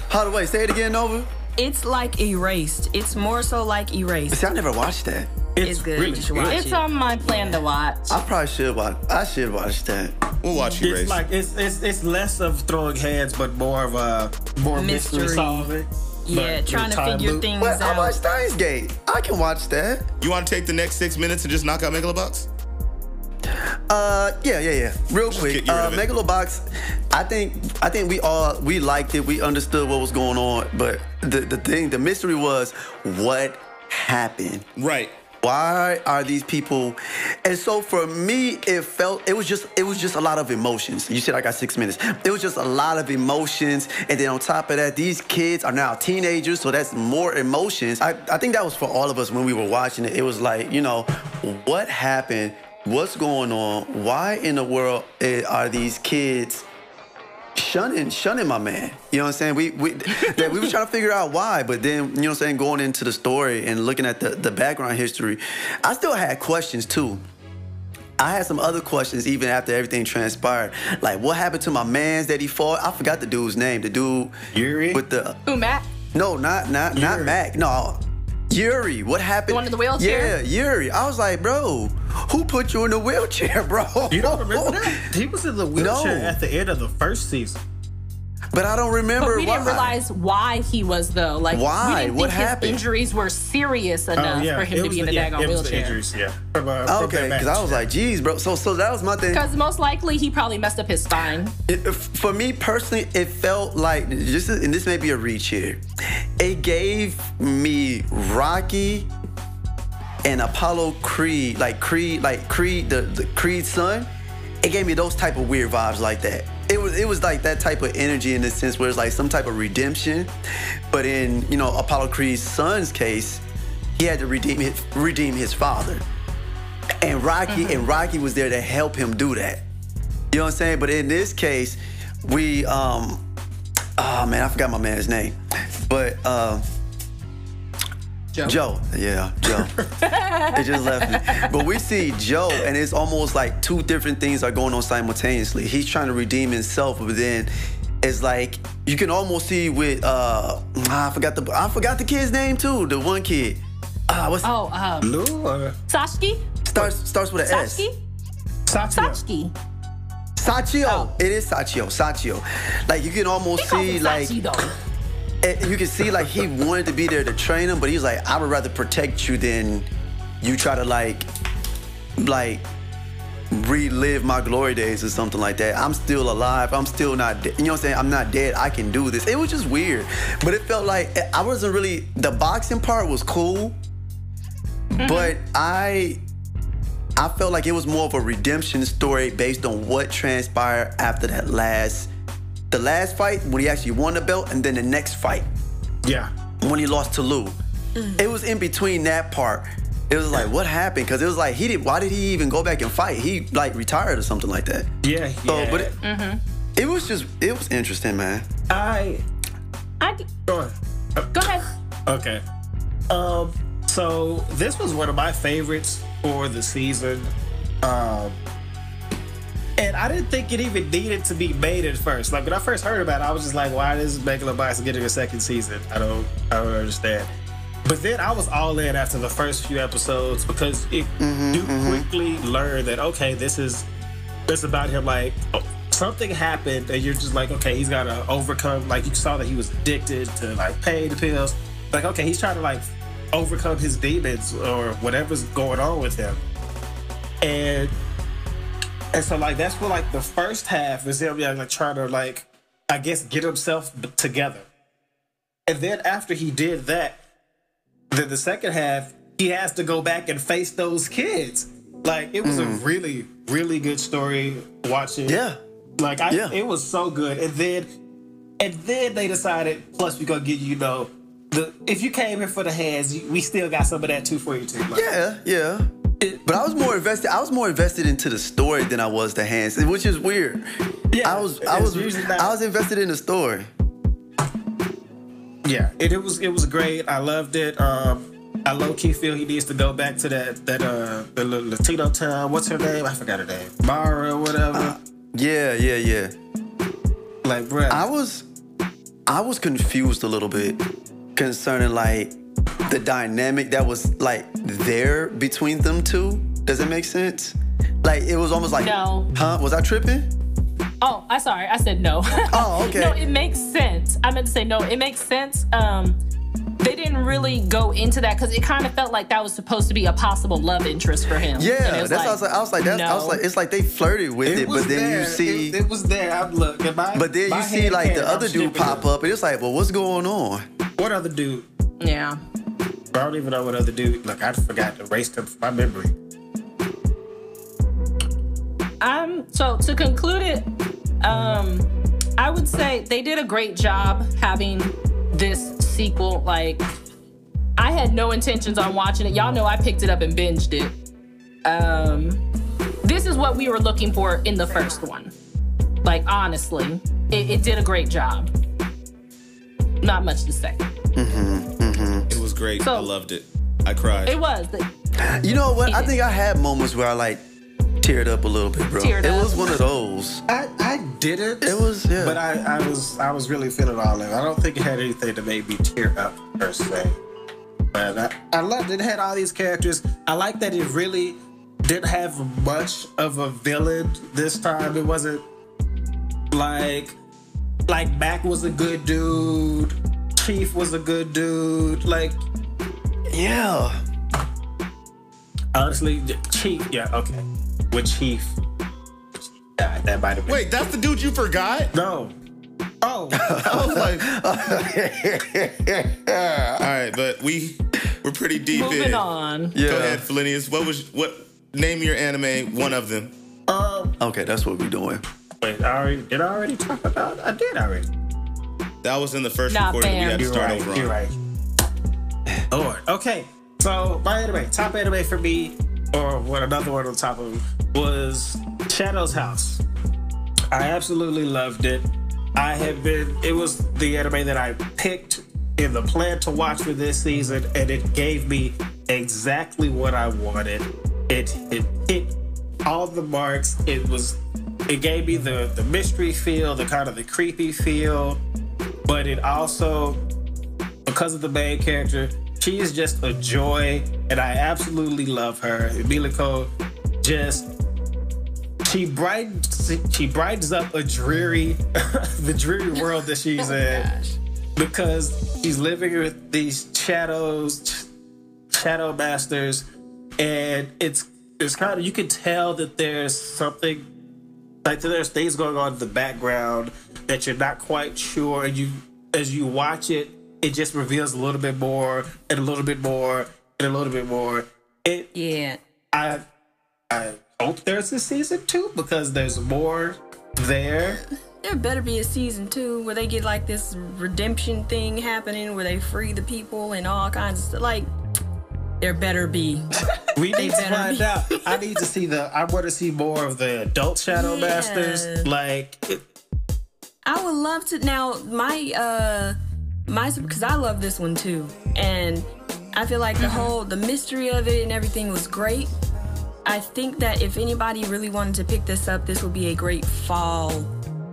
How do I say it again, Nova? It's like erased. It's more so like erased. See, I never watched that. It's good. Really You watch good. It's it. on my plan to watch. I probably should watch. I should watch that. We'll watch It's Erased. like it's, it's it's less of throwing heads, but more of a more mystery, Mystery. solving. Yeah, But trying to figure loop. things But I out. watched Steins Gate. I can watch that. you want to take the next six minutes and just knock out Megalobox? Uh, yeah, yeah, yeah. Real quick, get- get rid uh. Megalobox. I think I think we all we liked it. We understood what was going on, but the the thing, the mystery was what happened. Right. Why are these people? And so for me, it felt it was just it was just a lot of emotions. You said I got six minutes. It was just a lot of emotions, and then on top of that, these kids are now teenagers, so that's more emotions. I, I think that was for all of us when we were watching it. It was like you know, what happened? What's going on? Why in the world eh, are these kids shunning shunning my man. You know what I'm saying? We we (laughs) that we were trying to figure out why, but then you know what I'm saying, going into the story and looking at the, the background history, I still had questions too. I had some other questions even after everything transpired. Like what happened to my man's that he fought? I forgot the dude's name. The dude Yuri? with the Who, Matt? no, not not not Yuri. Mac. No. Yuri, what happened? The one in the wheelchair? Yeah, Yuri. I was like, bro, who put you in the wheelchair, bro? You don't remember that? He was in the (laughs) wheelchair No. at the end of the first season. But I don't remember But we why. didn't realize why he was though. Like Why? we didn't What think happened? injuries were serious enough for him Oh, it to was be in the- a yeah, daggone it was the wheelchair. injuries, yeah. From, uh, from Okay, because I was like, geez, bro. So, so that was my thing. Because most likely he probably messed up his spine. It- for me personally, it felt like just, and this may be a reach here. It gave me Rocky and Apollo Creed, like Creed, like Creed, the, the Creed son. It gave me those type of weird vibes like that. It was, it was like that type of energy in the sense where it's like some type of redemption, but in you know Apollo Creed's son's case, he had to redeem his, redeem his father, and Rocky and Rocky was there to help him do that. You know what I'm saying? But in this case, we um oh man, I forgot my man's name. But uh Joe. Joe. Yeah, Joe. (laughs) it just left me. But we see Joe and it's almost like two different things are going on simultaneously. He's trying to redeem himself, but then it's like you can almost see with uh I forgot the I forgot the kid's name too, the one kid. Ah, what's Oh, um, Lou or Sashki? starts starts with an S. Sashki? Satya? Sashki. Sachio. Oh. It is Sachio. Sachio. Like you can almost He see like Sachi, you can see like he wanted to be there to train him, but he's like, I would rather protect you than you try to like like relive my glory days or something like that. I'm still alive. I'm still not dead. You know what I'm saying? I'm not dead. I can do this. It was just weird. But it felt like I wasn't really the boxing part was cool. Mm-hmm. But I I felt like it was more of a redemption story based on what transpired after that last the last fight when he actually won the belt and then the next fight Yeah. when he lost to Lou. It was in between that part. It was like, what happened? Because it was like he did. Why did he even go back and fight? He like retired or something like that. Yeah, yeah. So, but it, it was just it was interesting, man. I I, go ahead. go ahead. Okay. Um, so this was one of my favorites for the season. Um, and I didn't think it even needed to be made at first. Like when I first heard about it, I was just like, why is Megalo Box getting a second season? I don't I don't understand. But then I was all in after the first few episodes because it mm-hmm, you mm-hmm. quickly learn that okay, this is this about him like oh, something happened and you're just like okay he's got to overcome like you saw that he was addicted to like pain pills like okay he's trying to like overcome his demons or whatever's going on with him and and so like that's what like the first half is him like trying to like i guess get himself together and then after he did that then the second half he has to go back and face those kids like it was a hmm. really really good story watching Yeah. like I, Yeah. it was so good. And then, and then they decided. Plus, we gonna give you, you know, the if you came here for the hands, we still got some of that too for you too. Like, Yeah, yeah. But I was more invested. I was more invested into the story than I was the hands, which is weird. Yeah, I was, I was, not- I was invested in the story. yeah. And it was it was great. I loved it. Um, I low key feel he needs to go back to that that uh the Latino town. What's her name? I forgot her name. Mara or whatever. Yeah, yeah, yeah. like, bruh. I was I was confused a little bit concerning like the dynamic that was like there between them two. Does it make sense? Like it was almost like No. Huh? Was I tripping? Oh, I sorry. I said no. Oh, (laughs) okay. no, it makes sense. I meant to say no. It makes sense. Um, they didn't really go into that because it kind of felt like that was supposed to be a possible love interest for him. And it Yeah, was that's what I was like. I was like, that's, I was like, it's like they flirted with it, was but then there. you see, it, it was there. I'm looking. My, but then you see like the other dude pop up, and it's like, well, what's going on? What other dude? yeah. I don't even know what other dude. Look, I forgot to erase him from my memory. Um. So to conclude it, um, I would say they did a great job having this sequel. Like, I had no intentions on watching it. Y'all know I picked it up and binged it. Um, this is what we were looking for in the first one. Like honestly, it, it did a great job. Not much to say. It was great. So- I loved it. I cried. It was. You know what? I think I had moments where I like teared up a little bit, bro. Teared it up. was one of those. I, I didn't. It was, yeah. But I, I was I was really feeling all in. I don't think it had anything to make me tear up per se. But I, I loved it. It had all these characters. I like that it really didn't have much of a villain this time. It wasn't like like Mac was a good dude. Chief was a good dude. Like Yeah. honestly, Chief. Yeah, okay. With Chief, yeah, that might have been. Wait, that's the dude you forgot? no. Oh, (laughs) I was like, (laughs) all right, but we we're pretty deep Moving in. on. Yeah. Go ahead, Felinius. What was what? Name your anime. One of them. um, Okay, that's what we're doing. wait. I already did. I already talk about. I did already. That was in the first Nah, recording. We had to You're start right. over You're on. right. Lord. Okay. So my anime, top anime for me, or what another one on top of was Shadow's House. I absolutely loved it. I have been. It was the anime that I picked in the plan to watch for this season, and it gave me exactly what I wanted. It it hit all the marks. It was. It gave me the the mystery feel, the kind of the creepy feel, but it also because of the main character. She is just a joy, and I absolutely love her. Miliko oh, just she brightens she brightens up a dreary (laughs) the dreary world that she's (laughs) oh in because she's living with these shadows shadow masters and it's it's kind of you can tell that there's something like there's things going on in the background that you're not quite sure and you as you watch it it just reveals a little bit more and a little bit more and a little bit more it Yeah. i i hope there's a season two because there's more there There better be a season two where they get like this redemption thing happening where they free the people and all kinds of stuff. Like, there better be. (laughs) we need to find be. out i need to see the i want to see more of the adult shadow (laughs) Yeah. masters like it, I would love to now my uh my because I love this one too. And I feel like the whole the mystery of it and everything was great. I think that if anybody really wanted to pick this up, this would be a great fall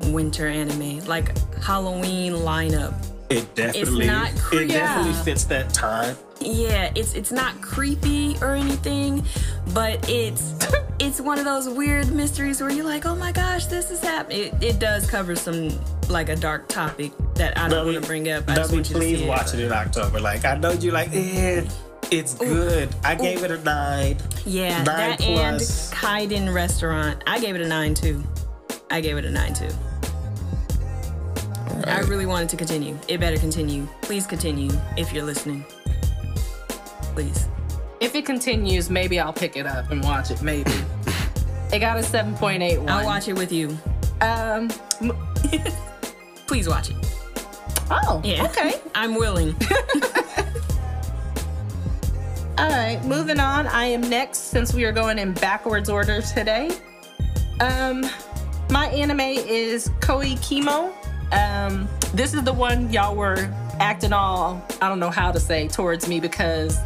winter anime. Like Halloween lineup. It definitely it definitely yeah. fits that time Yeah, it's it's not creepy or anything, but it's (laughs) it's one of those weird mysteries where you're like, oh my gosh, this is happening. It, it does cover some like a dark topic that I don't want to bring up. I just want you to please see watch it in October. Like I know you like eh, it's good. I gave it a nine. Yeah, Nine that plus. and Kaiden Restaurant. I gave it a nine too. I gave it a nine too. I really wanted to continue. It better continue. Please continue if you're listening. Please. If it continues, maybe I'll pick it up and watch it. Maybe. it got a 7.81. I'll watch it with you. Um. (laughs) Please watch it. Oh. Yeah. Okay. (laughs) I'm willing. (laughs) All right. Moving on. I am next since we are going in backwards order today. Um, my anime is Koi Kimo. Um, this is the one y'all were acting all I don't know how to say towards me because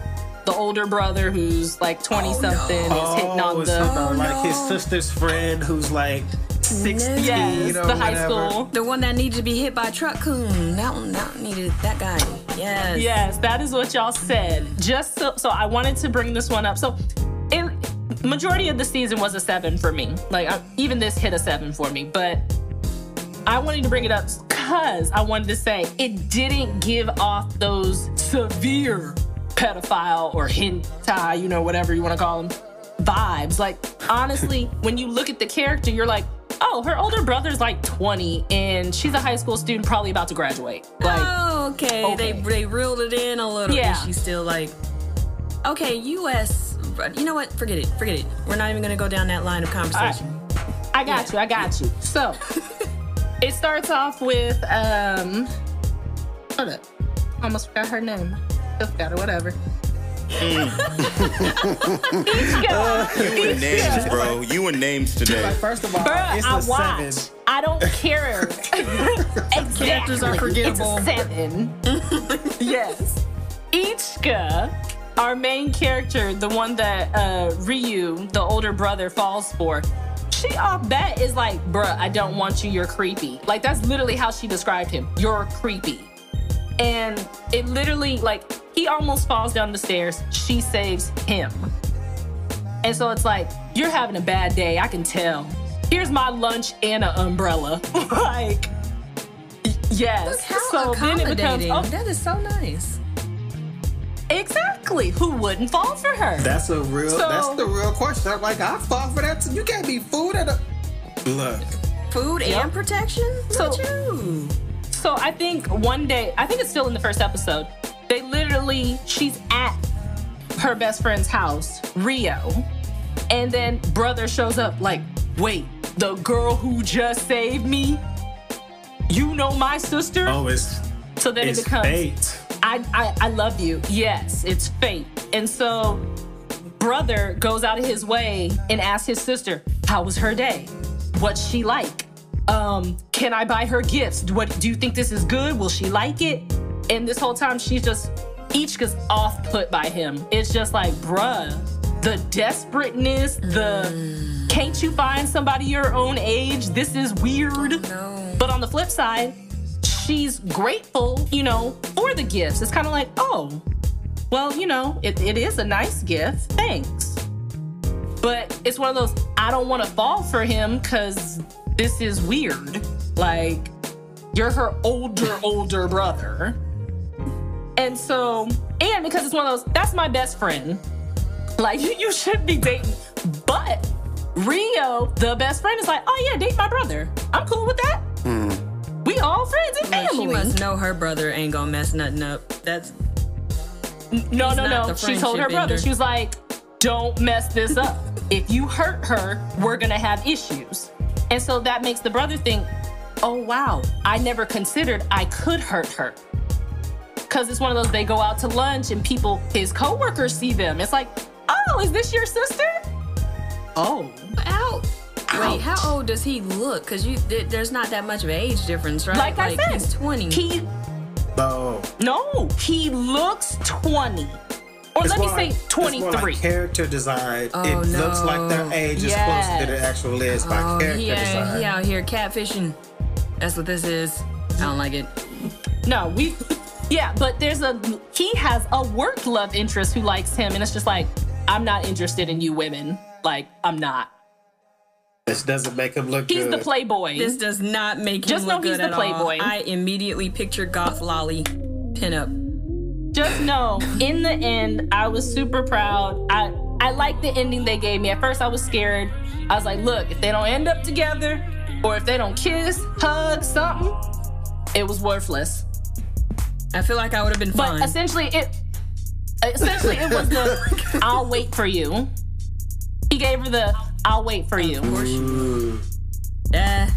the older brother who's like 20 something is hitting on it's the Oh, like his sister's friend who's like sixteen yes, or the high whatever. school. the one that needed to be hit by a truck coon. That one, that one needed that guy. Yes. Yes, that is what y'all said. Just so, so I wanted to bring this one up. So, in majority of the season was a seven for me. Like I, even this hit a seven for me, but I wanted to bring it up because I wanted to say it didn't give off those severe pedophile or hentai, you know, whatever you want to call them, vibes. Like honestly, (laughs) when you look at the character, you're like. Oh, her older brother's like 20 and she's a high school student probably about to graduate. Like Oh, okay. Okay. They they reeled it in a little. Yeah. And she's still like, okay, U.S. You know what? Forget it. Forget it. We're not even gonna go down that line of conversation. I got you. I got you. So (laughs) it starts off with um. Hold up. Almost forgot her name. Still forgot her. Whatever. (laughs) You and names, bro. You and names today. Like, first of all, Bruh, it's I a watch. seven. I don't care. (laughs) exactly. Characters are forgettable. It's a seven. (laughs) yes. Ichika, our main character, the one that uh, Ryu, the older brother, falls for, she off bat is like, bruh, I don't want you, you're creepy. Like, that's literally how she described him. You're creepy. And it literally, like, he almost falls down the stairs. She saves him. And so it's like, you're having a bad day, I can tell. Here's my lunch and an umbrella. (laughs) like, yes. How so then it becomes, accommodating. oh, That is so nice. Exactly. Who wouldn't fall for her? That's a real. So- that's the real question. I'm like, I fall for that. Too. You can't be food at a. Look, Food Yep. and protection? So- Look at you. So I think one day, I think it's still in the first episode, they literally, she's at her best friend's house, Rio. And then brother shows up like, wait, the girl who just saved me? You know my sister? oh, it's so then it's it becomes fate. I, I I love you. Yes, it's fate. And so brother goes out of his way and asks his sister, "How was her day? What's she like? Um, can I buy her gifts? What do you think this is good? Will she like it?" And this whole time she's just Ichika's off put by him. It's just like, bruh, the desperateness, the can't you find somebody your own age? This is weird. No. But on the flip side, she's grateful, you know, for the gifts. It's kind of like, oh, well, you know, it, it is a nice gift. Thanks. But it's one of those, I don't want to fall for him because this is weird. Like, you're her older, (laughs) older brother. And so, and because it's one of those, that's my best friend. Like, (laughs) you, you should be dating. But Rio, the best friend, is like, oh yeah, date my brother. I'm cool with that. Hmm. We all friends and family. she must know her brother ain't gonna mess nothing up. That's no, no, no. She told her brother, ender. she was like, don't mess this up. if you hurt her, we're gonna have issues. And so that makes the brother think, oh wow, I never considered I could hurt her. Cause it's one of those they go out to lunch and people, his coworkers see them. It's like, oh, is this your sister? Oh. out. Wait, how old does he look? Cause you th- there's not that much of an age difference, right? Like, I said, he's 20. He Oh, no, he looks 20. Or It's let me more say like- it's more 23. like character design. Oh, it looks like their no. age is closer than it actually is by oh, character he, out, design. he out here catfishing. That's what this is. I don't like it. No, we. (laughs) Yeah, but there's a. He has a work love interest who likes him, and it's just like, I'm not interested in you women. Like, I'm not. This doesn't make him look He's good. the playboy. This does not make Just him know look he's good the at playboy. all. I immediately picture goth lolly pinup. just know, in the end, I was super proud. I I like the ending they gave me. At first, I was scared. I was like, look, if they don't end up together, or if they don't kiss, hug, something, it was worthless. I feel like I would have been fine. But fine. essentially, it essentially it was the (laughs) I'll wait for you. He gave her the I'll wait for you. Of course you. Yeah.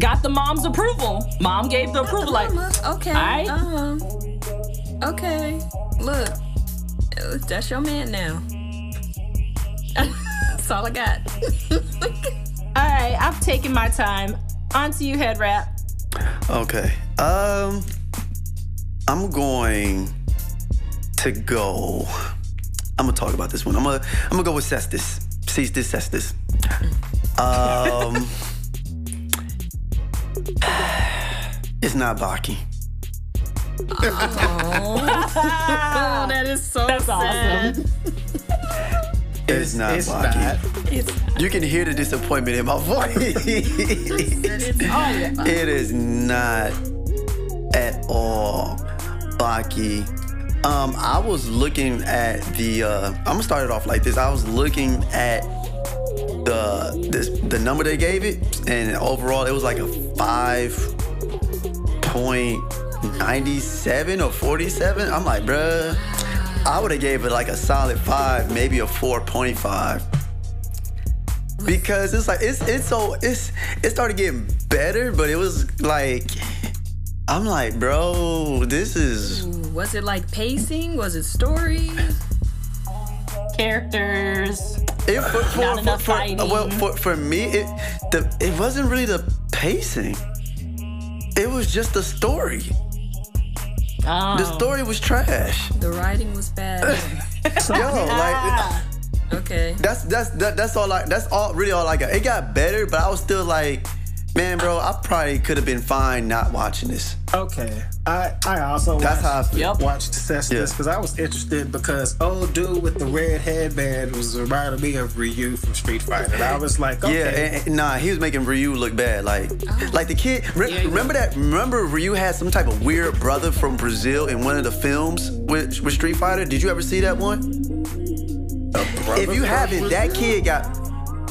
Got the mom's approval. Mom gave the approval. Like, okay. Alright. Uh huh. Okay. Look, uh, that's your man now. (laughs) that's all I got. (laughs) all right, I've taken my time. On to you, head wrap. Okay. Um, I'm going to go. I'm gonna talk about this one. I'm gonna I'm gonna go with Cestus. Cestus Cestus. Um, (sighs) it's not Baki. Oh, that is so That's sad. awesome. It's not it's Baki. not. It's, You can hear the disappointment in my voice. it's, (laughs) Oh. It is not at all Baki. Um, I was looking at the. Uh, I'm gonna start it off like this. I was looking at the this the number they gave it, and overall it was like a five point ninety seven or forty seven. I'm like, bruh, I would have gave it like a solid five, maybe a four point five because it's like it's it's so it's it started getting better, but it was like I'm like, bro, this is was it like pacing? Was it story? characters. It, for, for, Not for, enough for- fighting. well, for, for me, it the it wasn't really the pacing. It was just the story. Oh. The story was trash. The writing was bad. (laughs) (laughs) Yo, like okay. that's that's that, that's all I that's all really all I got. It got better, but I was still like, man, bro, I probably could have been fine not watching this. Okay. I I also That's watched, how I feel. Yep. watched Cestus Yeah. because I was interested because old dude with the red headband was reminding me of Ryu from Street Fighter. And I was like, okay. Yeah, and, and- nah, he was making Ryu look bad. Like, oh. like the kid. re- Yeah, he remember that? Remember Ryu had some type of weird brother from Brazil in one of the films with, with Street Fighter. Did you ever see that one? If you haven't, that kid got.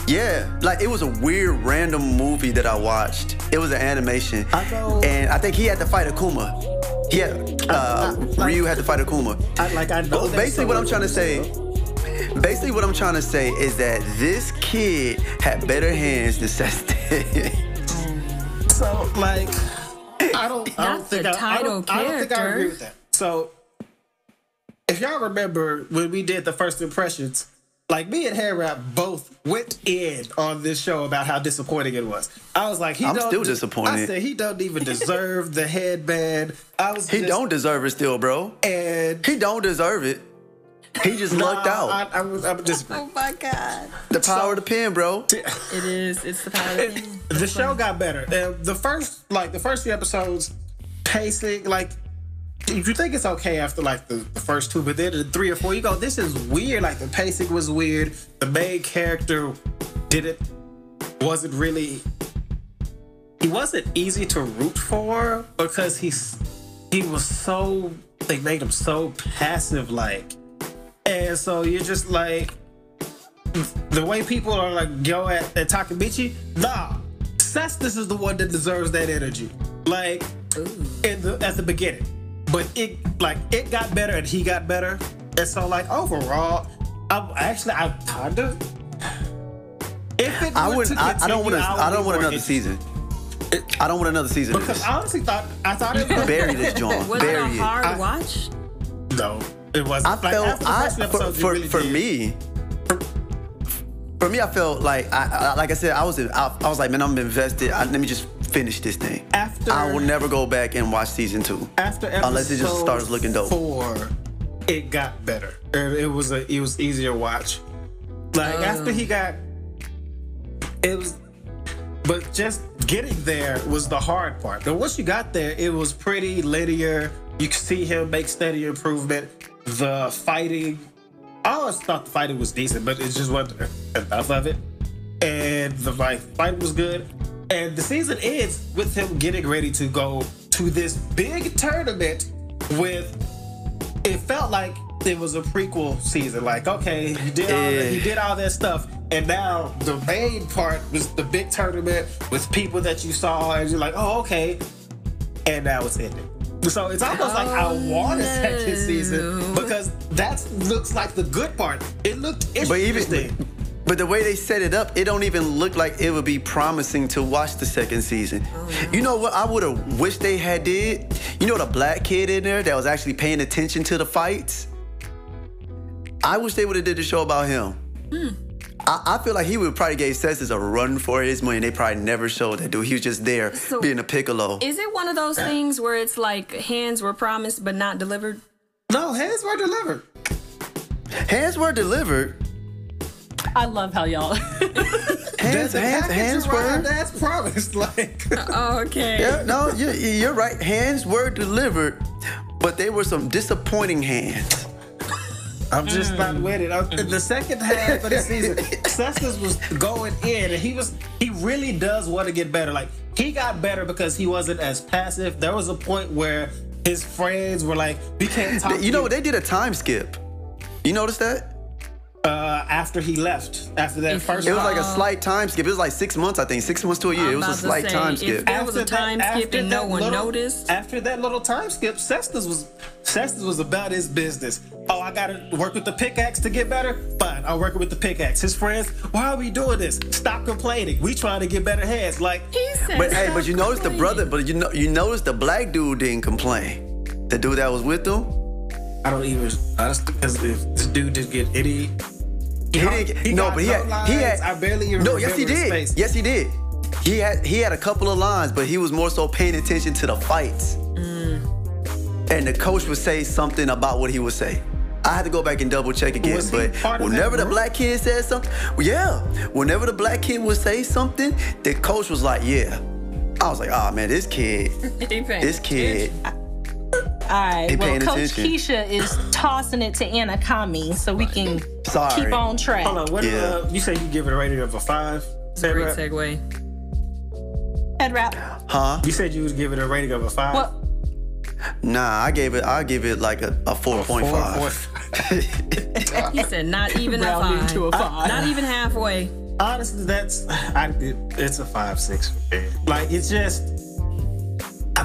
Yeah, like it was a weird random movie that I watched. It was an animation, I know- and I think he had to fight Akuma. He had uh, Ryu had to fight Akuma. I, like I know. But basically, what I'm trying to say, basically, what I'm trying to say is that this kid had better hands than Seth. (laughs) So like, I don't. I don't think the I, I, title don't, I don't think I character. agree with that. So, if y'all remember when we did the first impressions, like me and Hair Rap both went in on this show about how disappointing it was. I was like, he I'm don't still de- disappointed. I said he don't even deserve the headband. I was. He just, don't deserve it still, bro. And He don't deserve it. He just lucked out. I, I, was- I'm just. (laughs) Oh my god. the power of the pen, bro. It is. It's the power of the pen. the show got better. Uh, the first, like the first few episodes, pacing, like you think it's okay after like the, the first two, but then the three or four, you go, this is weird. Like the pacing was weird. The main character didn't wasn't really he wasn't easy to root for because he's he was so they made him so passive like. And so you're just like the way people are like go at, at Takemichi, nah. Cestus is the one that deserves that energy. Like in the at the beginning. But it like it got better and he got better. And so like overall, I'm actually I'm kinda if it I were wouldn't. to I, I don't want to. I don't want another interested. season. I don't want another season. Of Because this. I honestly thought I thought it was Bury this joint. (laughs) Was it a Bury it. hard I- watch? No, it wasn't. I Like, felt after the I first few for, for, really for me. For me, I felt like I, I like I said I was in, I, I was like man I'm invested. I, let me just finish this thing. After- I will never go back and watch season two. after episode Unless it just starts looking dope. Four, it got better. And it was a it was easier to watch. Like uh. after he got, it was, but just getting there was the hard part. But once you got there, it was pretty linear. You could see him make steady improvement. The fighting, I always thought the fighting was decent, but it just wasn't enough of it. And the like fight was good. And the season ends with him getting ready to go to this big tournament with it felt like it was a prequel season. Like, okay, he did all that, he did all that stuff, and now the main part was the big tournament with people that you saw, and you're like, oh, okay, and now it's ended. So it's almost like I want a second season oh, because that looks like the good part. It looked But interesting. even but the way they set it up, it don't even look like it would be promising to watch the second season. Oh, you know what I would have wished they had did? You know the black kid in there that was actually paying attention to the fights? I wish they would have did the show about him. Hmm. I, I feel like he would probably gave Cestus a run for his money. They probably never showed that dude. He was just there So- being a piccolo. Is it one of those things where it's like hands were promised but not delivered? no, hands were delivered. Hands were delivered. I love how y'all. (laughs) Hands, hands, hands arrived were. as promised. (laughs) Like, Oh, okay. Yeah, no, you, you're right. Hands were delivered, but they were some disappointing hands. I'm just not with it. I'm- In the second half of the (laughs) season, Cestus was going in, and he was he really does want to get better. Like he got better because he wasn't as passive. There was a point where his friends were like, "We can't talk." You to know, they did a time skip. You noticed that? Uh, after he left, after that If first. It was like a slight time skip. It was like six months, I think. Six months to a year. I'm It was a slight say, time if skip. there was a time skip after and no that one little- noticed. After that little time skip, Cestus was Cestus was about his business. Oh, I gotta work with the pickaxe to get better. Fine, I'll work with the pickaxe. His friends, why are we doing this? Stop complaining. We trying to get better heads. Like He said But hey, but you noticed the brother, but you know, you noticed the black dude didn't complain. The dude that was with them. I don't even honestly because if this dude did get any He didn't. He no, got but he no had. He had. I barely even No, yes, he did. face. Yes, he did. He had. He had a couple of lines, but he was more so paying attention to the fights. Mm. And the coach would say something about what he would say. I had to go back and double check again. But part of that whenever the black kid said something, well, yeah, whenever the black kid would say something, the coach was like, "Yeah." I was like, "Oh man, this kid, (laughs) this kid." All right. He Well, Coach attention. Keisha is tossing it to Anakami so we can Sorry. keep on track. Hold on. What? Yeah. Uh, you said you give it a rating of a five. Say Great rap? segue. Head wrap. Huh? You said you was giving it a rating of a five. What? Nah, I gave it. I give it like a, a four point Four, five. four. (laughs) He said not even a five. to a five. Not even halfway. Honestly, that's I, it, it's a five six. Like it's just.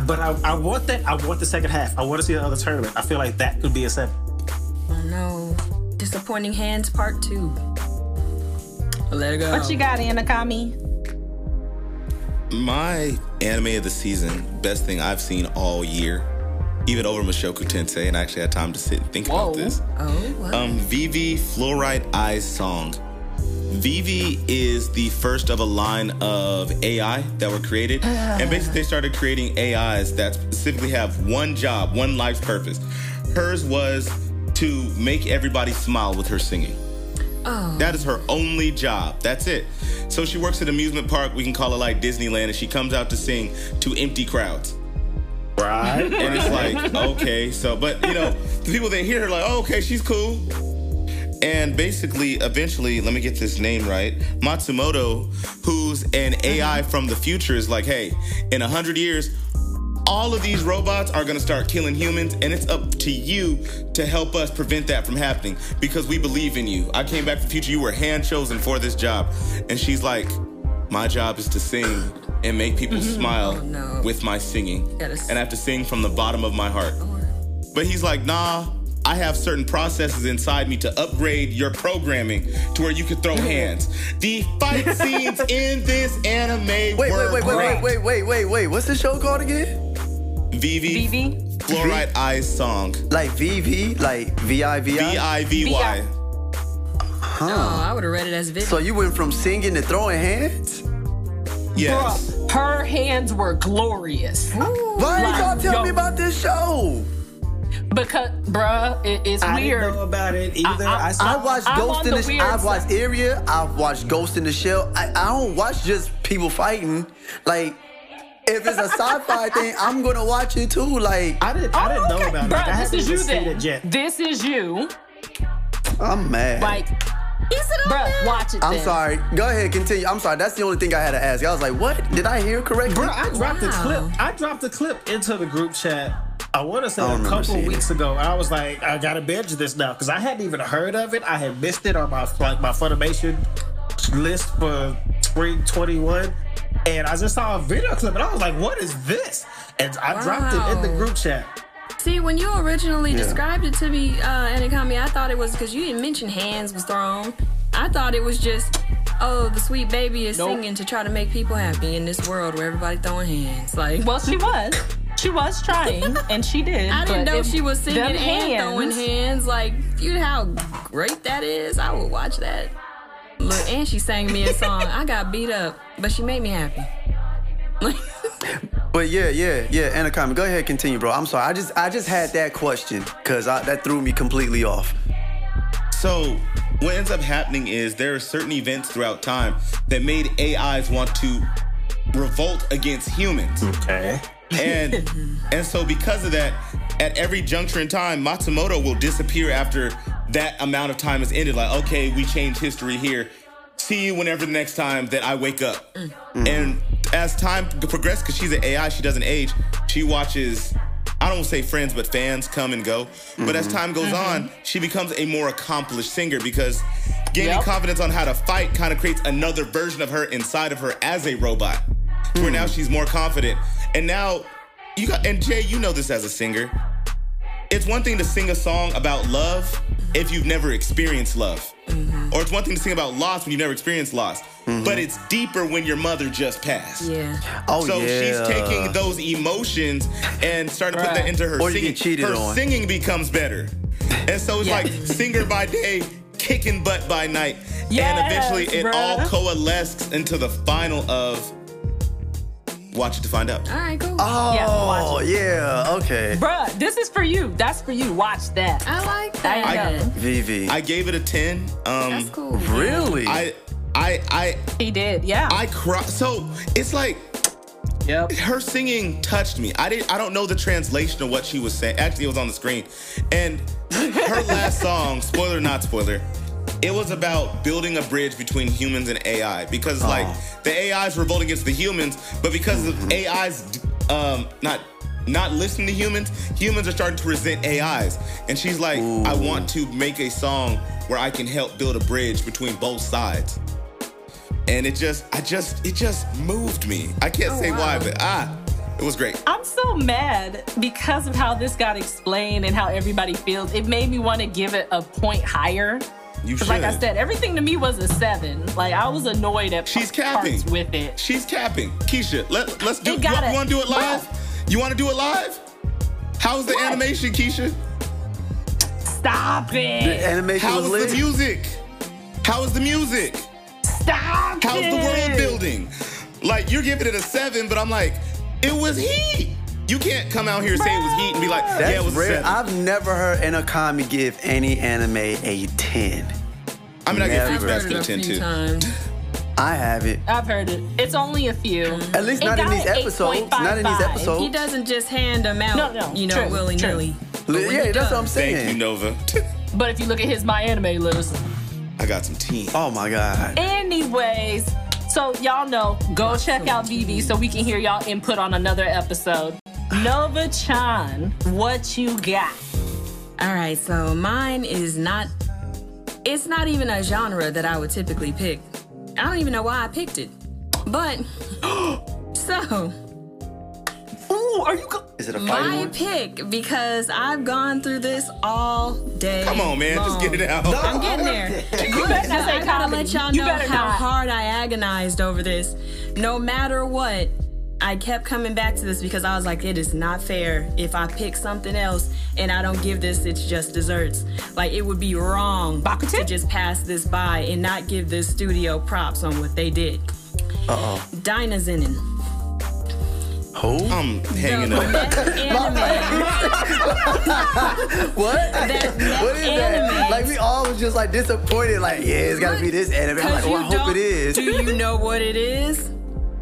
But I, I want that. I want the second half. I want to see the other tournament. I feel like that could be a seven. Oh no. Disappointing hands part two. Let it go. What you got, Anakami? My anime of the season, best thing I've seen all year, even over Mushoku Tensei, and I actually had time to sit and think Whoa. about this. Oh, what? Um, Vivy Fluorite Eyes song. Vivy is the first of a line of AI that were created. (sighs) And basically, they started creating AIs that specifically have one job, one life's purpose. Hers was to make everybody smile with her singing. oh. That is her only job. That's it. So she works at an amusement park. We can call it like Disneyland, and she comes out to sing to empty crowds. Right. And it's like, okay, so, but you know, the people that hear her like, oh, okay, she's cool. And basically, eventually, let me get this name right. Matsumoto, who's an AI mm-hmm. from the future, is like, hey, in a hundred years, all of these robots are gonna start killing humans, and it's up to you to help us prevent that from happening because we believe in you. I came back from the future, you were hand chosen for this job. And she's like, my job is to sing and make people mm-hmm. smile Oh, no. with my singing. Gotta And I have to sing from the bottom of my heart. But he's like, nah, I have certain processes inside me to upgrade your programming to where you can throw hands. The fight (laughs) scenes in this anime Wait, were wait, wait, wait, great. wait, wait, wait, wait, wait. What's the show called again? Vivy, Vivy? Fluorite Eyes song. Like VV, like V I V V I. I V Y. Oh, I would have read it as video. So you went from singing to throwing hands? Yes. Bruh, her hands were glorious. Why didn't Like, y'all tell yo. me about this show? Because, bruh, it, it's I weird. I didn't know about it either. I- I, saw. I watched I'm Ghost in the the, I've watched side. Area. I've watched Ghost in the Shell. I, I don't watch just people fighting. Like, if it's a sci-fi (laughs) thing, I'm gonna watch it too. Like, I didn't. I didn't Oh, know okay. about it. Bruh, I this haven't is you even seen then. it yet. This is you. I'm mad. Like, Is it on bruh, there? watch it I'm then. sorry. Go ahead, continue. I'm sorry. That's the only thing I had to ask. I was like, what? Did I hear correctly? Bro, I dropped the Wow. clip. I dropped a clip into the group chat. I want to say a couple seeing weeks ago. I was like, I gotta binge this now because I hadn't even heard of it. I had missed it on my like my Funimation list for spring 21, and I just saw a video clip and I was like, what is this? And I dropped it in the group chat. See, when you originally described it to me, uh, Anakami, I thought it was because you didn't mention hands was thrown. I thought it was just, oh, the sweet baby is Nope. singing to try to make people happy in this world where everybody throwing hands. Like, Well, she was. She was trying, and she did. I didn't know she was singing them and throwing hands. Like, you know how great that is? I would watch that. Look, and she sang me a song. I got beat up, but she made me happy. (laughs) But yeah, yeah, yeah. And a comment. go ahead, continue, bro. I'm sorry. I just, I just had that question because that threw me completely off. So what ends up happening is there are certain events throughout time that made AIs want to revolt against humans. Okay. And and so because of that, at every juncture in time, Matsumoto will disappear after that amount of time is ended. Like, okay, we changed history here. See you whenever the next time that I wake up. Mm. Mm. And as time progresses, because she's an AI, she doesn't age. She watches. I don't say friends, but fans come and go. But as mm-hmm. time goes on, mm-hmm. she becomes a more accomplished singer because gaining Yep. confidence on how to fight kind of creates another version of her inside of her as a robot. Where now she's more confident. And now you got and Jay, you know this as a singer. It's one thing to sing a song about love if you've never experienced love. Mm-hmm. Or it's one thing to sing about loss when you've never experienced loss. Mm-hmm. But it's deeper when your mother just passed. Yeah. Oh So yeah. she's taking those emotions and starting to put that into her Or you singing. get cheated her on. singing becomes better. And so it's Yeah. like singer by day, kicking butt by night. and eventually it all coalesces into the final of Watch It to Find Out. All right, cool. Yeah, Oh, watch yeah, okay. Bruh, this is for you. That's for you. Watch that. I like that. go. Vivy. I gave it a 10. Um That's cool. really? I I I He did, yeah. I cried. so it's like yep. her singing touched me. I didn't I don't know the translation of what she was saying. Actually, it was on the screen. And her last song, spoiler not spoiler, it was about building a bridge between humans and AI because like the AIs revolt against the humans, but because of AIs um not not listening to humans, humans are starting to resent AIs. And she's like, I want to make a song where I can help build a bridge between both sides. And it just, I just, it just moved me. I can't Oh, say why, but ah, it was great. I'm so mad because of how this got explained and how everybody feels. It made me want to give it a point higher. You should. like I said, everything to me was a seven. Like I was annoyed at She's parts capping. with it. She's capping. Keisha, let, let's do It You want, it. you want to do it live? You want to do it live? How's the What? animation, Keisha? Stop the it! animation How's was the lit. music? How is the music? Stop How's it! the world building? Like you're giving it a seven, but I'm like, it was heat. You can't come out here and say it was heat and be like, That's yeah, it was a rare. seven. i I've never heard Anakami give any anime a 10. mean, I give never. Fruits I've heard Basket it a a 10 too. times. I have it. I've heard it. It's only a few. At least It not in these episodes. Not in these 8.55. He doesn't just hand them out, No, no, you know, true, willy nilly. yeah, that's what I'm saying. Thank you, Nova. (laughs) But if you look at his My Anime list, I got some tea. Oh my god. anyways. So y'all know, go check out Vivy so we can hear y'all input on another episode. Nova Chan, what you got? All right, so mine is not. It's not even a genre that I would typically pick. I don't even know why I picked it, but (gasps) so Ooh, are you? Go- Is it a fighting my one? pick because I've gone through this all day. Come on, man. Just get it out. I'm getting there. (laughs) you better not say I gotta comedy. let y'all You know how not. hard I agonized over this. No matter what, I kept coming back to this because I was like, it is not fair if I pick something else and I don't give this it's just desserts. Like it would be wrong Bakute? to just pass this by and not give this studio props on what they did. Uh-oh. Dynazenon. Who? I'm hanging the up. mech anime. (laughs) What? That mech what is anime. that? Like we all was just like disappointed. Like yeah, it's gotta be this anime. I'm like, oh, I hope it is. Do you know what it is?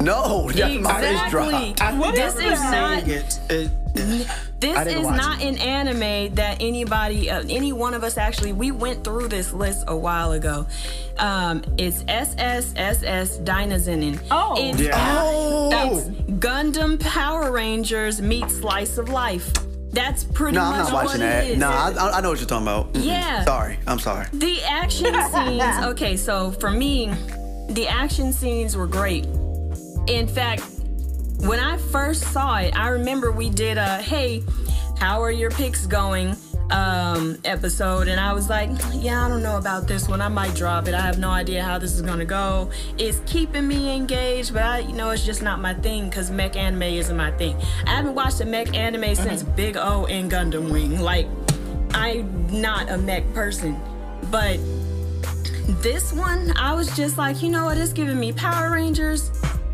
No, just my face Exactly. dropped. What this is is not. It, it, This I didn't is not an anime that anybody, uh, any one of us actually, we went through this list a while ago. Um, it's SSSS Dynazenon. Oh. it's, Oh. it's Gundam Power Rangers meet Slice of Life. That's pretty No, much I'm not watching that. No, I, I know what you're talking about. Mm-mm. Yeah. Sorry, I'm sorry. The action (laughs) scenes, okay, so for me, the action scenes were great. In fact, when I first saw it, I remember we did a hey, how are your picks going? um episode and I was like, yeah, I don't know about this one. I might drop it. I have no idea how this is gonna go. It's keeping me engaged, but I you know it's just not my thing because mech anime isn't my thing. I haven't watched a mech anime since Big O and Gundam Wing. Like I'm not a mech person. But this one, I was just like, you know what? It's giving me Power Rangers.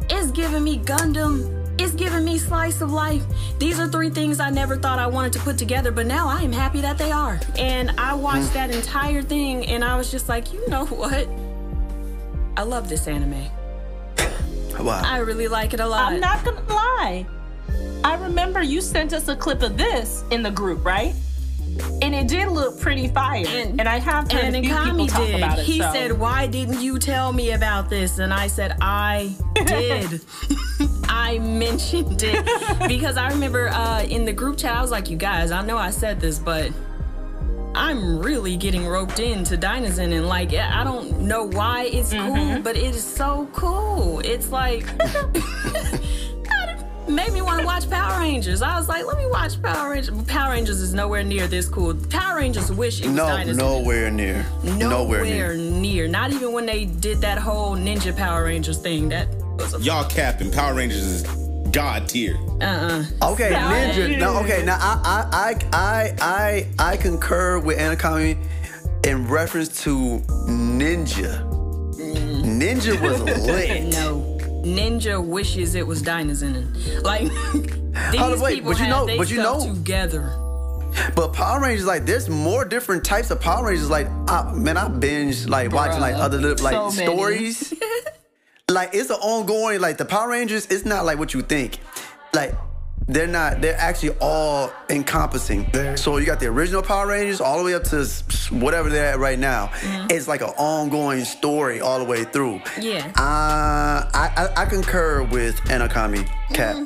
It's giving me Gundam. It's giving me Slice of Life. These are three things I never thought I wanted to put together, but now I am happy that they are. And I watched that entire thing and I was just like, you know what? I love this anime. (laughs) Wow. I really like it a lot. I'm not gonna lie. I remember you sent us a clip of this in the group, right? And it did look pretty fire. And, I have heard and a few people talk did. about it. he so. said, "Why didn't you tell me about this?" And I said, "I did. (laughs) I mentioned it because I remember uh, in the group chat, I was like, "You guys, I know I said this, but." I'm really getting roped into Dynazin and like I don't know why it's cool, but it is so cool. It's like (laughs) made me want to watch Power Rangers. I was like, let me watch Power Rangers. Power Rangers is nowhere near this cool. Power Rangers wish it was no, Dynasty. nowhere near. Nowhere, Nowhere near. near. Not even when they did that whole Ninja Power Rangers thing. That was a Y'all capping. Power Rangers is god tier. uh-uh. Okay, Ninja. No, okay. Now I, I, I, I, I, I concur with Anakami. in reference to Ninja. Mm. Ninja was (laughs) lit. No. Ninja wishes it was Dinosaur. Like (laughs) these wait, people but you have know- they but you know- together. But Power Rangers, like, there's more different types of Power Rangers. Like, I, man, I binge like watching like other li- like So stories. (laughs) like, it's an ongoing. Like the Power Rangers, it's not like what you think. Like, they're not. They're actually all encompassing. So you got the original Power Rangers all the way up to whatever they're at right now. Mm-hmm. It's like an ongoing story all the way through. Yeah. Uh, I, I I concur with Anakami Cap. Mm-hmm.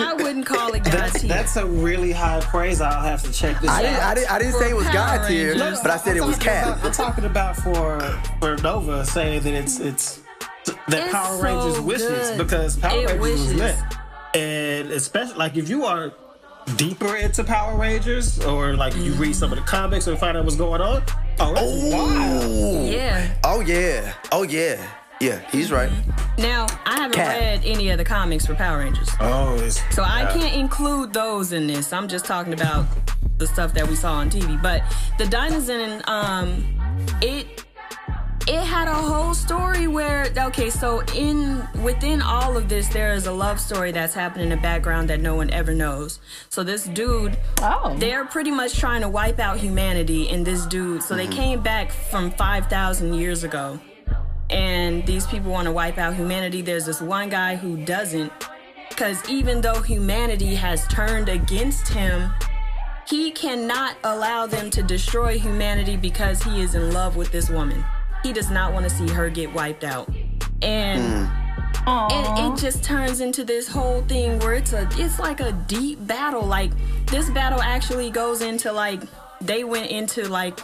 I wouldn't call it (laughs) God That's, tier. that's a really high praise. I'll have to check this I out. didn't, I didn't, I didn't say it was God tier, but I said it I'm was talking Cap. about- I'm talking about for for Nova saying that it's it's that It's Power so Rangers wishes because Power It Rangers was wishes. lit, and especially like if you are deeper into Power Rangers or like you read some of the comics or find out what's going on. Oh, that's wild. Ooh. yeah. Oh yeah. Oh yeah. Yeah, he's right. Now I haven't Cat. read any of the comics for Power Rangers. Oh, it's, So I yeah. can't include those in this. I'm just talking about the stuff that we saw on TV. But the Dinosaur, um, it it had a whole story where okay, so in within all of this, there is a love story that's happening in the background that no one ever knows. So this dude, Oh. they're pretty much trying to wipe out humanity, and this dude. So they mm-hmm. came back from five thousand years ago, and these people want to wipe out humanity. There's this one guy who doesn't, because even though humanity has turned against him, he cannot allow them to destroy humanity because he is in love with this woman. He does not want to see her get wiped out. And it, it just turns into this whole thing where it's a it's like a deep battle. Like this battle actually goes into like they went into like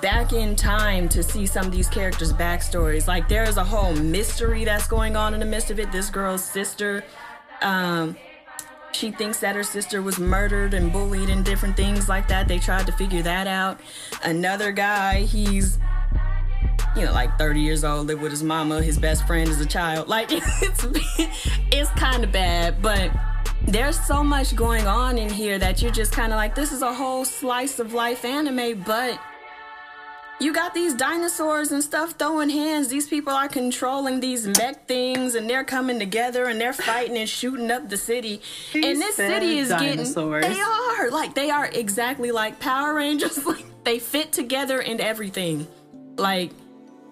back in time to see some of these characters' backstories. Like there is a whole mystery that's going on in the midst of it. This girl's sister, um, she thinks that her sister was murdered and bullied and different things like that. They tried to figure that out. Another guy, he's you know, like 30 years old, live with his mama, his best friend as a child. Like (laughs) it's it's kind of bad, but there's so much going on in here that you're just kind of like, this is a whole slice of life anime, but you got these dinosaurs and stuff throwing hands. These people are controlling these mech things and they're coming together and they're fighting and shooting up the city. and this city is dinosaurs. getting. They are. Like, they are exactly like Power Rangers. (laughs) Like, they fit together and everything. Like,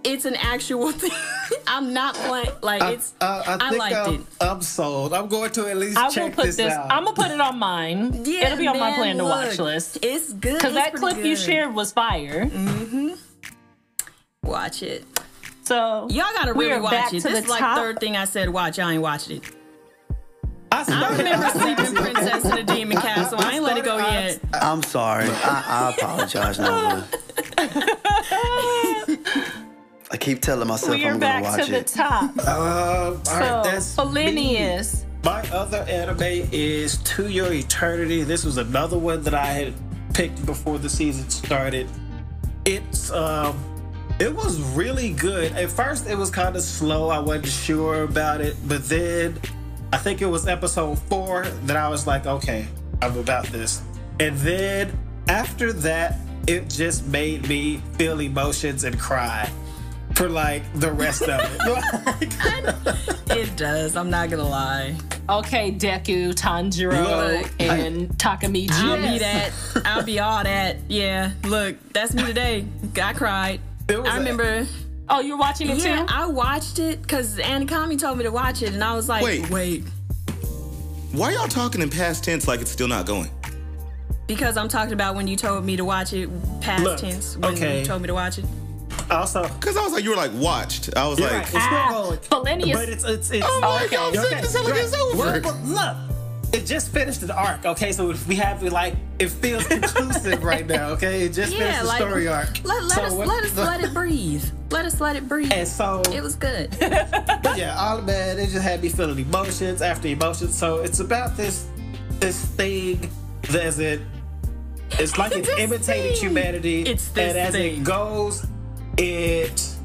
it's an actual (laughs) thing. I'm not playing. Like, it's. Uh, I, I think liked I'm, it. I'm sold. I'm going to at least I will check put this, this. out. I'm gonna put it on mine. Yeah, It'll be on my man, plan to watch list. It's good. Because It's that pretty clip you shared was fire. Mm-hmm. Watch it. So Y'all gotta we really are watch it. to This the is like top. third thing I said watch. I ain't watched it. I, I remember (laughs) Sleeping Princess in the Demon Castle. I ain't let it go yet. I'm sorry. I, I apologize, Nova. (laughs) I keep telling myself we are I'm gonna back watch to the it. top. Um, (laughs) all right, So that's me. Felinius. My other anime is To Your Eternity. This was another one that I had picked before the season started. It's um it was really good. At first it was kind of slow. I wasn't sure about it, but then I think it was episode 4 that I was like, "Okay, I'm about this." And then after that, it just made me feel emotions and cry for like the rest of it. (laughs) It does. I'm not gonna lie. Okay, Deku, Tanjiro, Look, and Takemichi. I'll be that. I'll be all that. Yeah. Look, that's me today. I cried. It was I a- remember. Oh, you're watching it Yeah, too? I watched it because Anakami told me to watch it, and I was like, Wait. wait, Why y'all talking in past tense like it's still not going? because I'm talking about when you told me to watch it, past Look, tense. When okay. you told me to watch it. Also, Because I was like, you were like, watched. I was like, right. It's Ah, still going. But it's it's it's. oh my okay. God, You're okay. this like it's over. Well, look, it just finished an arc. Okay, so we have to like it feels (laughs) conclusive right now. Okay, it just Yeah, finished the like story arc. let, let So us what- let us let it breathe. Let us let it breathe. And so It was good. (laughs) yeah, all man, it just had me feeling emotions after emotions. So it's about this this thing that's it. It's like (laughs) it's This imitating thing. humanity. It's this and as thing. it goes, it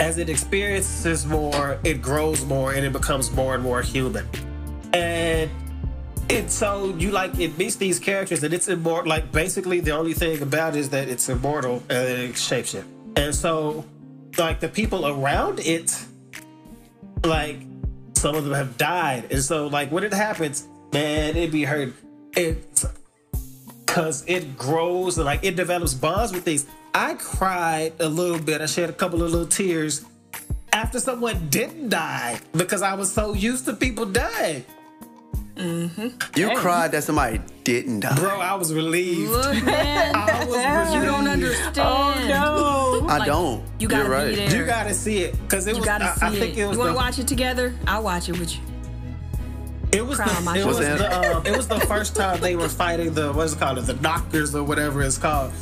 as it experiences more, it grows more and it becomes more and more human. And it's so you like it meets these characters and it's immortal. Like basically, the only thing about it is that it's immortal and it shapeshift. And so, like the people around it, like some of them have died. And so, like when it happens, man, it be hurt. It's because it grows and like it develops bonds with these. I cried a little bit. I shed a couple of little tears after someone didn't die because I was so used to people dying. Mm-hmm. You cried that somebody didn't die. Bro, I was relieved. Look, (laughs) man, I was relieved. you don't understand. Oh no! I Like, don't. You gotta You're right. be there. You gotta see it because it You was. gotta I, see I think it. it was you wanna the. watch it together? I'll watch it with you. It was Cry on my the. It was the. Um, it was the first time they were fighting the what's it called the Doctors or whatever it's called.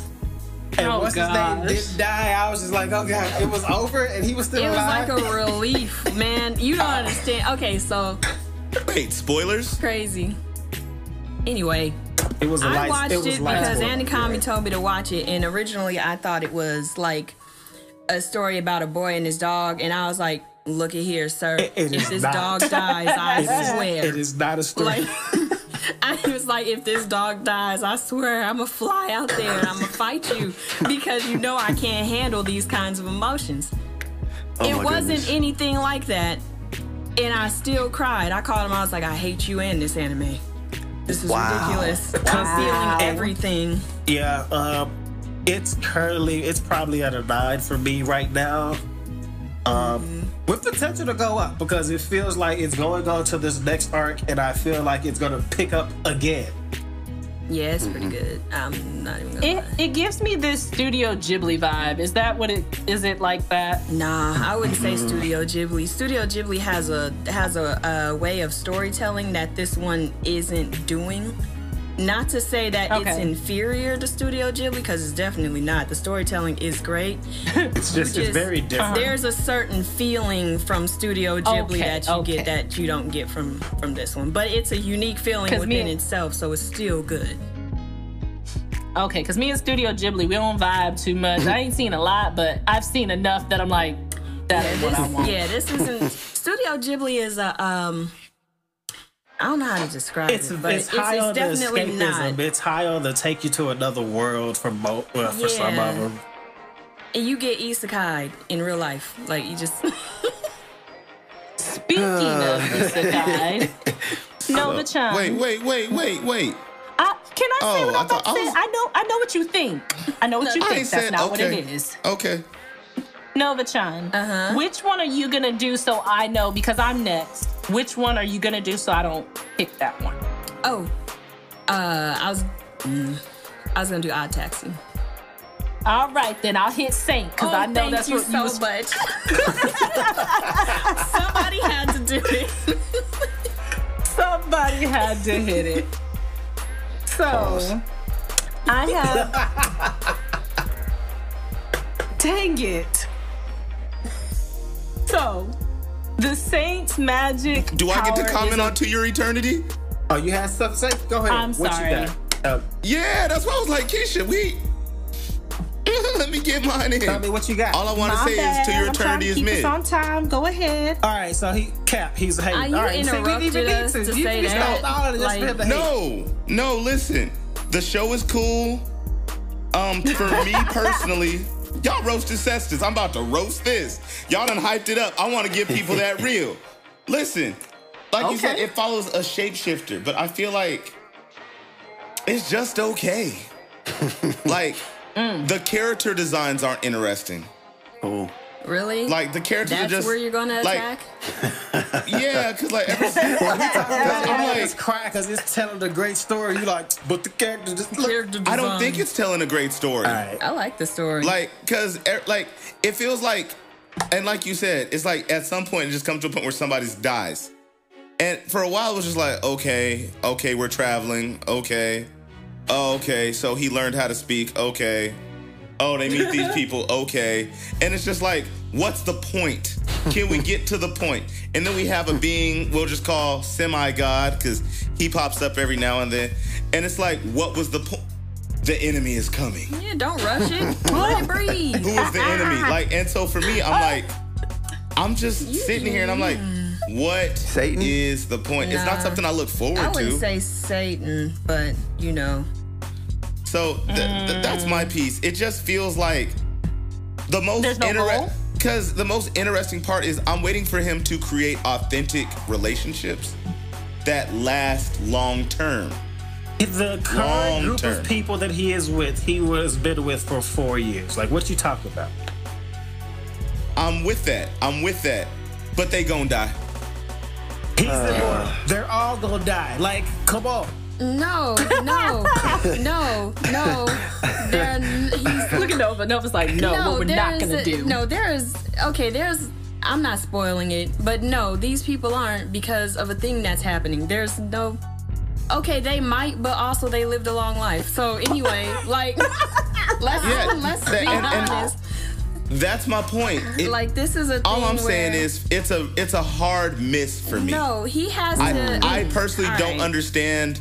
And Oh, once his name gosh. didn't die, I was just like, oh god, it was over, and he was still alive. It was like a relief, man. You don't understand. Okay, so Wait, spoilers? crazy. Anyway, it was a I light. watched it it, was light because. Anakami told me to watch it, and originally I thought it was like a story about a boy and his dog, and I was like, "Look at here, sir. It- it if this not. dog dies, I (laughs) It is- swear." it is not a story. Like, (laughs) I was like, if this dog dies, I swear I'm gonna fly out there and I'm gonna fight you because you know I can't handle these kinds of emotions. Oh it wasn't goodness. anything like that, and I still cried. I called him. I was like, I hate you and this anime. This is Wow. ridiculous. I'm feeling everything. Yeah, um, it's currently it's probably at a nine for me right now. Um, with potential to go up because it feels like it's going on to this next arc, and I feel like it's gonna pick up again. Yeah, it's pretty good. I'm not even gonna. It lie. it gives me this Studio Ghibli vibe. Is that what it is? It like that? Nah, I wouldn't say Mm-hmm. Studio Ghibli. Studio Ghibli has a has a, a way of storytelling that this one isn't doing. Not to say that it's inferior to Studio Ghibli, because it's definitely not. The storytelling is great. (laughs) It's just Which it's very different. There's a certain feeling from Studio Ghibli Okay, that you okay. get that you don't get from from this one. But it's a unique feeling within and- itself, so it's still good. Okay, because me and Studio Ghibli, we don't vibe too much. I ain't seen a lot, but I've seen enough that I'm like, that ain't what I This, want. yeah, this isn't (laughs) Studio Ghibli is a um. I don't know how to describe it's it, but it's it's, high it's on the escapism. not. It's high on the take you to another world for mo- well, for some of them. And you get isekai in real life, like you just. (laughs) Speaking of (laughs) Isekai, Nova Chan. Wait, wait, wait, wait, wait. I, can I say Oh, what I I'm about thought- to I say? was- I know, I know what you think. I know what you I think. ain't That's said not what it is. Okay. Nova Chan, Uh-huh. which one are you gonna do so I know because I'm next? Which one are you gonna do so I don't pick that one? Oh, uh, I was, mm, I was gonna do Odd Taxi. All right, then I'll hit Saint because I know Oh, thank that's you what so you was. much. (laughs) Somebody had to do it. Somebody had to hit it. So I have. (laughs) Dang it. So the Saints magic. Do I get to comment on To Your Eternity? Oh, you had stuff to say? Go ahead. I'm what sorry. you got? Uh, Yeah, that's why I was like, Keisha, we. (laughs) Let me get mine in. tell me what you got. All I want to say bad. is To Your I'm Eternity to is keep mid. on time. Go ahead. All right, so he cap. He's a hater. Ah, you All right, see, we interrupted even need us to you say that. stop all of this Like- for him to hate. No, no, listen. The show is cool. Um, for me (laughs) personally, y'all roasted Cestus. I'm about to roast this. Y'all done hyped it up. I want to give people that (laughs) real. Listen, like you said, it follows a shapeshifter, but I feel like it's just okay. (laughs) like mm. the character designs aren't interesting. Oh, Really? Like the characters That's are just where you're gonna like, attack? (laughs) Yeah, because like ever since, (laughs) I'm I'm like, just crying because it's telling a great story. You like, but the character just look. Character I don't think it's telling a great story. All right. I like the story. Like, cause er, like it feels like, and like you said, it's like at some point it just comes to a point where somebody dies, and for a while it was just like, okay, okay, we're traveling, okay, oh, okay, so he learned how to speak, okay, oh, they meet these people, (laughs) okay, and it's just like, what's the point? Can we get to the point? And then we have a being we'll just call semi god because he pops up every now and then, and it's like, what was the point? The enemy is coming yeah, don't rush it. (laughs) Let it breathe. who is the enemy? Like, and so for me, I'm ah. like, I'm just sitting here and I'm like, What is Satan? is the point? It's not something I look forward to. I wouldn't to. say Satan, but you know. So th- th- that's my mm. piece. It just feels like the most no interesting. Because the most interesting part is I'm waiting for him to create authentic relationships that last long term. The current Long group term. of people that he is with, he was been with for four years. Like, what you talking about? I'm with that. I'm with that. But they gonna die. He's immortal. Uh. They're all gonna die. Like, come on. No, no, (laughs) no, no. There, he's Look at Nova. Nova's like, no, what we're not gonna a- do. No, there's okay. There's. I'm not spoiling it, but no, these people aren't because of a thing that's happening. There's no. Okay, they might, but also they lived a long life. So anyway, (laughs) like, let's Yeah, let's that- be and- and- honest. That's my point. It- like this is a thing all I'm where, saying is it's a it's a hard miss for me. no, he has I, to. I personally don't right. understand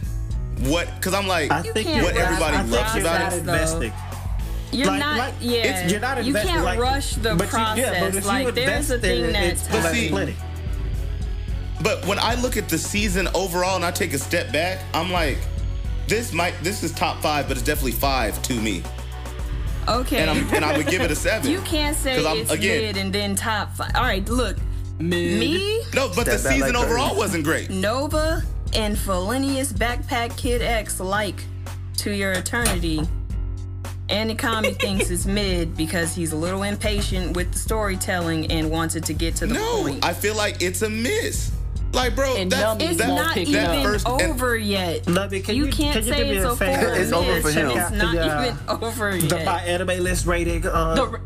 what because I'm like I think What everybody I loves about not it. investing. You're Like- not. like, yeah, it's- you're not you can't like- rush the but you- process. yeah, but if like there's a thing that's But see- split it. But when I look at the season overall and I take a step back, I'm like, this might this is top five, but it's definitely five to me. okay. And I'm and I would give it a (laughs) seven. You can't say I'm- it's again- mid and then top five. All right, look. Me, No, but the Step back season like overall wasn't great. Nova, and Felinius Backpack Kid X like to your eternity. Anakami (laughs) thinks it's mid because he's a little impatient with the storytelling and wanted to get to the No, point. I feel like it's a miss. Like, bro, And that's, it's that, won't not pick even up. that first over yet. Lovey, can you, you- can't can you say do it's a a favor? It's over for him. It's not The, uh, even over The yet. my anime list rating. Uh, The-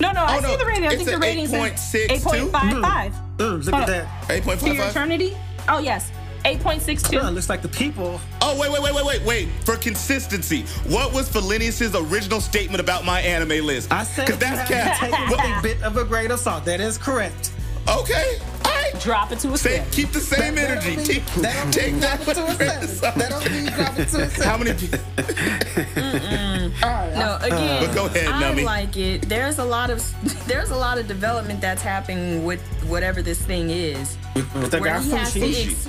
no, no, I Oh, no, see the rating. I think the a rating's 8.62? 8.55. mm, look Hold at on. that. To your eternity? Oh, yes. 8.62. Uh, looks like the people. Oh, wait, wait, wait, wait, wait, wait. For consistency, what was Felinius' original statement about MyAnimeList? I said 'Cause you that's cat. take with a bit of a grain of salt. That is correct. Okay, all right. Drop it to a Say, step. keep the same That- that energy. don't Take, that take that drop it to a a grain of seven. That don't mean drop it to a seven. How many people? (laughs) No, again, But go ahead, I Nummy. like it. There's a lot of (laughs) there's a lot of development that's happening with whatever this thing is. The where guy he has to Fushi. ex-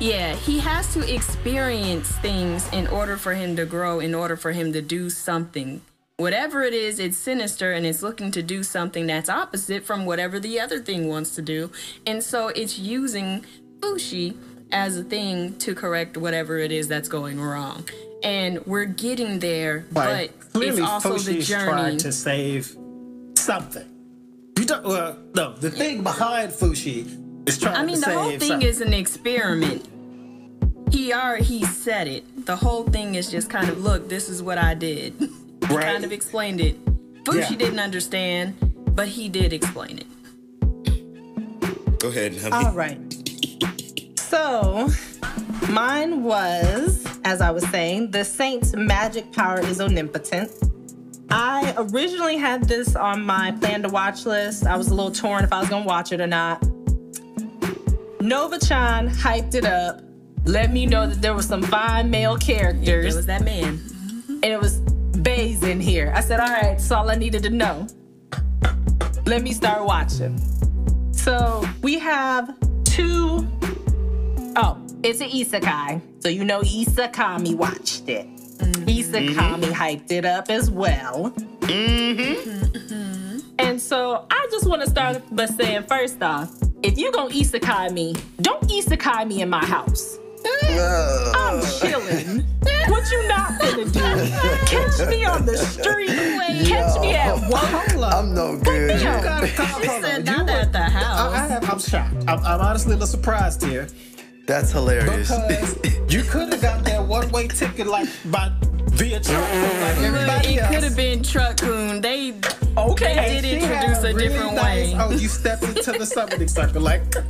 yeah, he has to experience things in order for him to grow, in order for him to do something. Whatever it is, it's sinister and it's looking to do something that's opposite from whatever the other thing wants to do. And so it's using Fushi as a thing to correct whatever it is that's going wrong. And we're getting there, but it's clearly also the Fushi's journey. trying to save something. You don't. Well, no. The thing behind Fushi I mean, to the whole thing something. is an experiment. He already he said it. The whole thing is just kind of look. This is what I did. (laughs) he Right. kind of explained it. Fushi Yeah. didn't understand, but he did explain it. Go ahead. Nummy. All right. So, mine was, as I was saying, the saint's magic power is omnipotent. I originally had this on my plan to watch list. I was a little torn if I was gonna watch it or not. Nova Chan hyped it up, let me know that there were some fine male characters There characters, was that man. and it was Bays in here. I said, all right, that's all I needed to know. Let me start watching. So we have two Oh, it's an isekai. So you know Isakami watched it. Isakami hyped it up as well. Mm-hmm. And so I just want to start by saying, first off, if you gonna isekai me, don't isekai me in my house. I'm chilling. What you not gonna do? Catch me on the street. Catch me at work. I'm no good. You gotta calm He hold said on. not You at the were- I, I house. have, I'm shocked. I'm, I'm honestly a little surprised here That's hilarious. because you could have got that one way ticket like by via truck like everybody It else. could have been Truck-kun. They Okay, They did she introduce had a really different nice- way. Oh, you stepped into the summoning circle like. (laughs)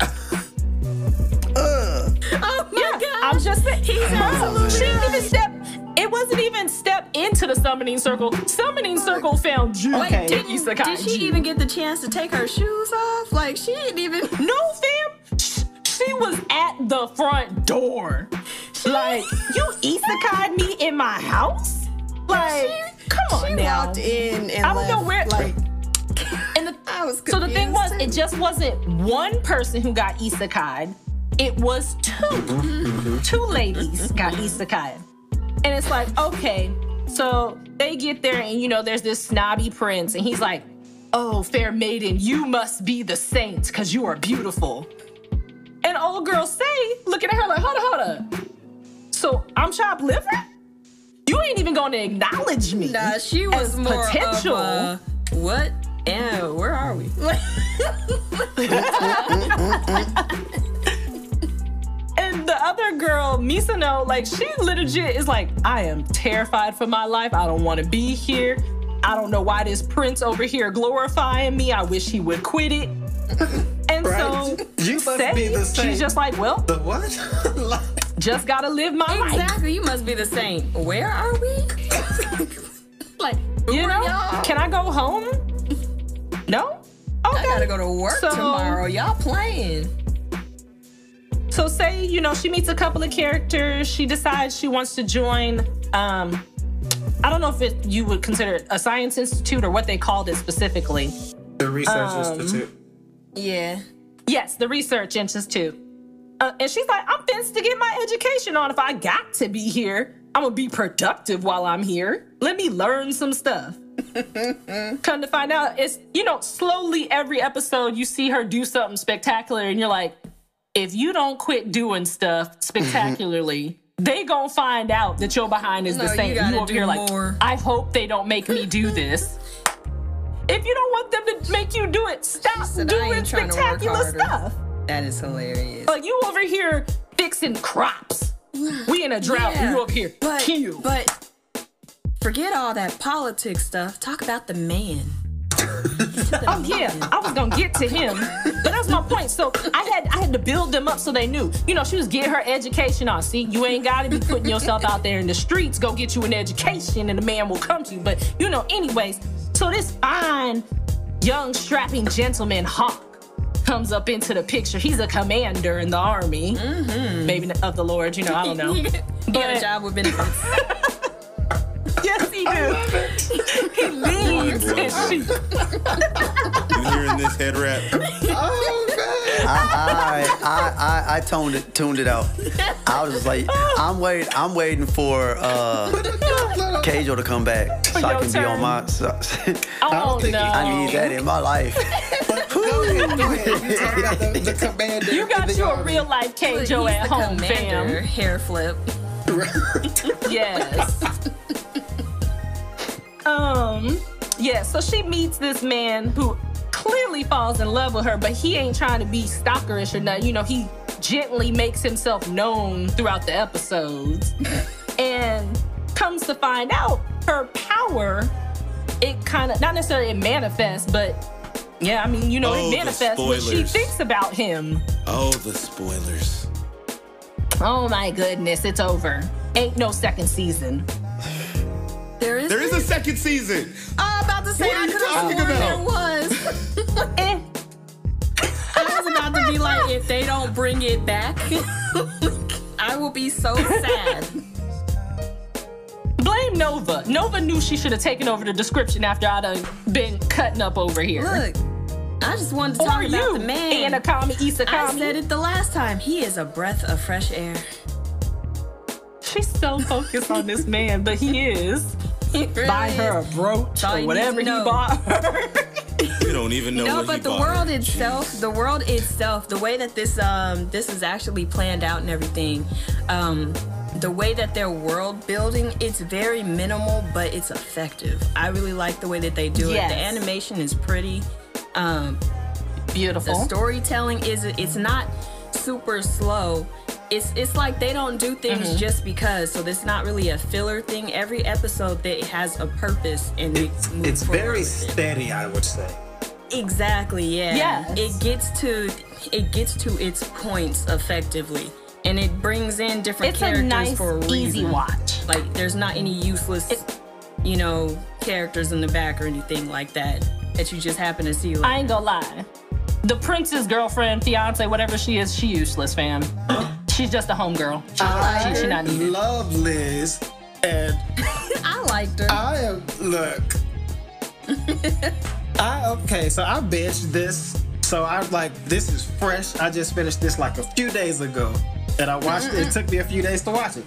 Uh. Oh my Yeah, god. I'm just saying. He's absolutely She didn't even step. It wasn't even step into the summoning circle. Summoning circle found you. Wait, Okay. did, Isekai did she Ju. even get the chance to take her shoes off? Like she didn't even. No, fam. She was at the front door. Like, you isekai me in my house? Like, come on She now. walked in and I don't know left, where- Like (laughs) And the, I was So the thing was, it just wasn't one person who got isekai. It was 2 mm-hmm. Two ladies got isekai. And it's like, okay, so they get there and you know, there's this snobby prince and he's like, oh, fair maiden, you must be the saint because you are beautiful. And old girl say, looking at her like, hold on, hold on. So I'm chopped liver? You ain't even gonna acknowledge me. Nah, she was as more potential. of a, what? Yeah, where are we? (laughs) And the other girl, Misono, like she legit is like, I am terrified for my life. I don't want to be here. I don't know why this prince over here glorifying me. I wish he would quit it. (laughs) And so You must Say, be the saint. she's just like, well, The what? (laughs) Just gotta live my life. exactly. You must be the saint. Where are we? (laughs) like, You know? y'all? Can I go home? No? Okay. I gotta go to work So- tomorrow. Y'all playing? So Sei, you know, she meets a couple of characters, she decides she wants to join um I don't know if it you would consider it a science institute or what they called it specifically. the Research Um, Institute. Yeah. Yes, the research institute. Uh, and she's like, I'm fenced to get my education on. If I got to be here, I'm gonna be productive while I'm here. Let me learn some stuff. (laughs) Come to find out, it's you know, slowly every episode you see her do something spectacular, and you're like, if you don't quit doing stuff (laughs) spectacularly, they gonna find out that your behind is No, the you same. gotta over do here like, more. I hope they don't make me do this. (laughs) If you don't want them to make you do it, stop said, doing ain't trying to work spectacular stuff. That is hilarious. Like you over here fixing crops. We in a drought, Yeah, you over here but, kill. But forget all that politics stuff. Talk about the man. (laughs) oh yeah, I was gonna get to him, but that's my point. So I had I had to build them up so they knew. You know, she was getting her education on. See, you ain't gotta be putting yourself out there in the streets. Go get you an education, and the man will come to you. But you know, anyways. So this fine, young, strapping gentleman Hawke comes up into the picture. He's a commander in the army, mm-hmm. maybe of the Lord. You know, I don't know. (laughs) he got a job with benefits. (laughs) (laughs) Yes, he do. (laughs) he leads his sheep. You hearing this head wrap? (laughs) I, I, I, I toned it, tuned it out. I was just like, I'm waiting, I'm waiting for uh, Keijo to come back so I your can be on turn. my. So, Oh think no! I need that in my life. Go ahead, go ahead. You about the, the commander. You got in the you a army. real life He's Keijo at the home, commander. fam. Hair flip. Yes. Um. Yeah. So she meets this man who clearly falls in love with her, but he ain't trying to be stalkerish or nothing. You know, he gently makes himself known throughout the episodes, (laughs) and comes to find out her power. It kind of not necessarily it manifests, but yeah, I mean, you know, Oh, it manifests when she thinks about him. Oh, the spoilers. Oh my goodness, it's over. Ain't no second season. There is. There is a second season. I'm about to say What are I you could have talking sworn about? there was. (laughs) Eh, I was about to be like, if they don't bring it back, (laughs) I will be so sad. blame Nova. Nova knew she should have taken over the description after I'd have been cutting up over here. Look, I just wanted to or talk about you, the man. Anakami I said it the last time. He is a breath of fresh air. She's so focused on this man, but he is. He really Buy her a brooch or whatever he know. bought her. You don't even know No, what but he the bought. world itself, the world itself, the way that this um this is actually planned out and everything, um, the way that they're world building, it's very minimal, but it's effective. I really like the way that they do Yes. it. The animation is pretty. Um, Beautiful. the Beautiful. storytelling is it's not super slow. It's it's like they don't do things Mm-hmm. just because. So it's not really a filler thing. Every episode that has a purpose and It's, it it's very with it. steady, I would say. Exactly, yeah. Yes. It gets to it gets to its points effectively. And it brings in different It's a characters nice, for a reason. easy watch. Like there's not any useless you know, characters in the back or anything like that that you just happen to see like I ain't gonna lie. The prince's girlfriend, fiance, whatever she is, she useless, fam. She's just a homegirl. She, she, she not needed. Love Liz, and (laughs) I liked her. I am look. (laughs) I okay, so I binged this. So I'm like this is fresh. I just finished this like a few days ago, and I watched it. It took me a few days to watch it.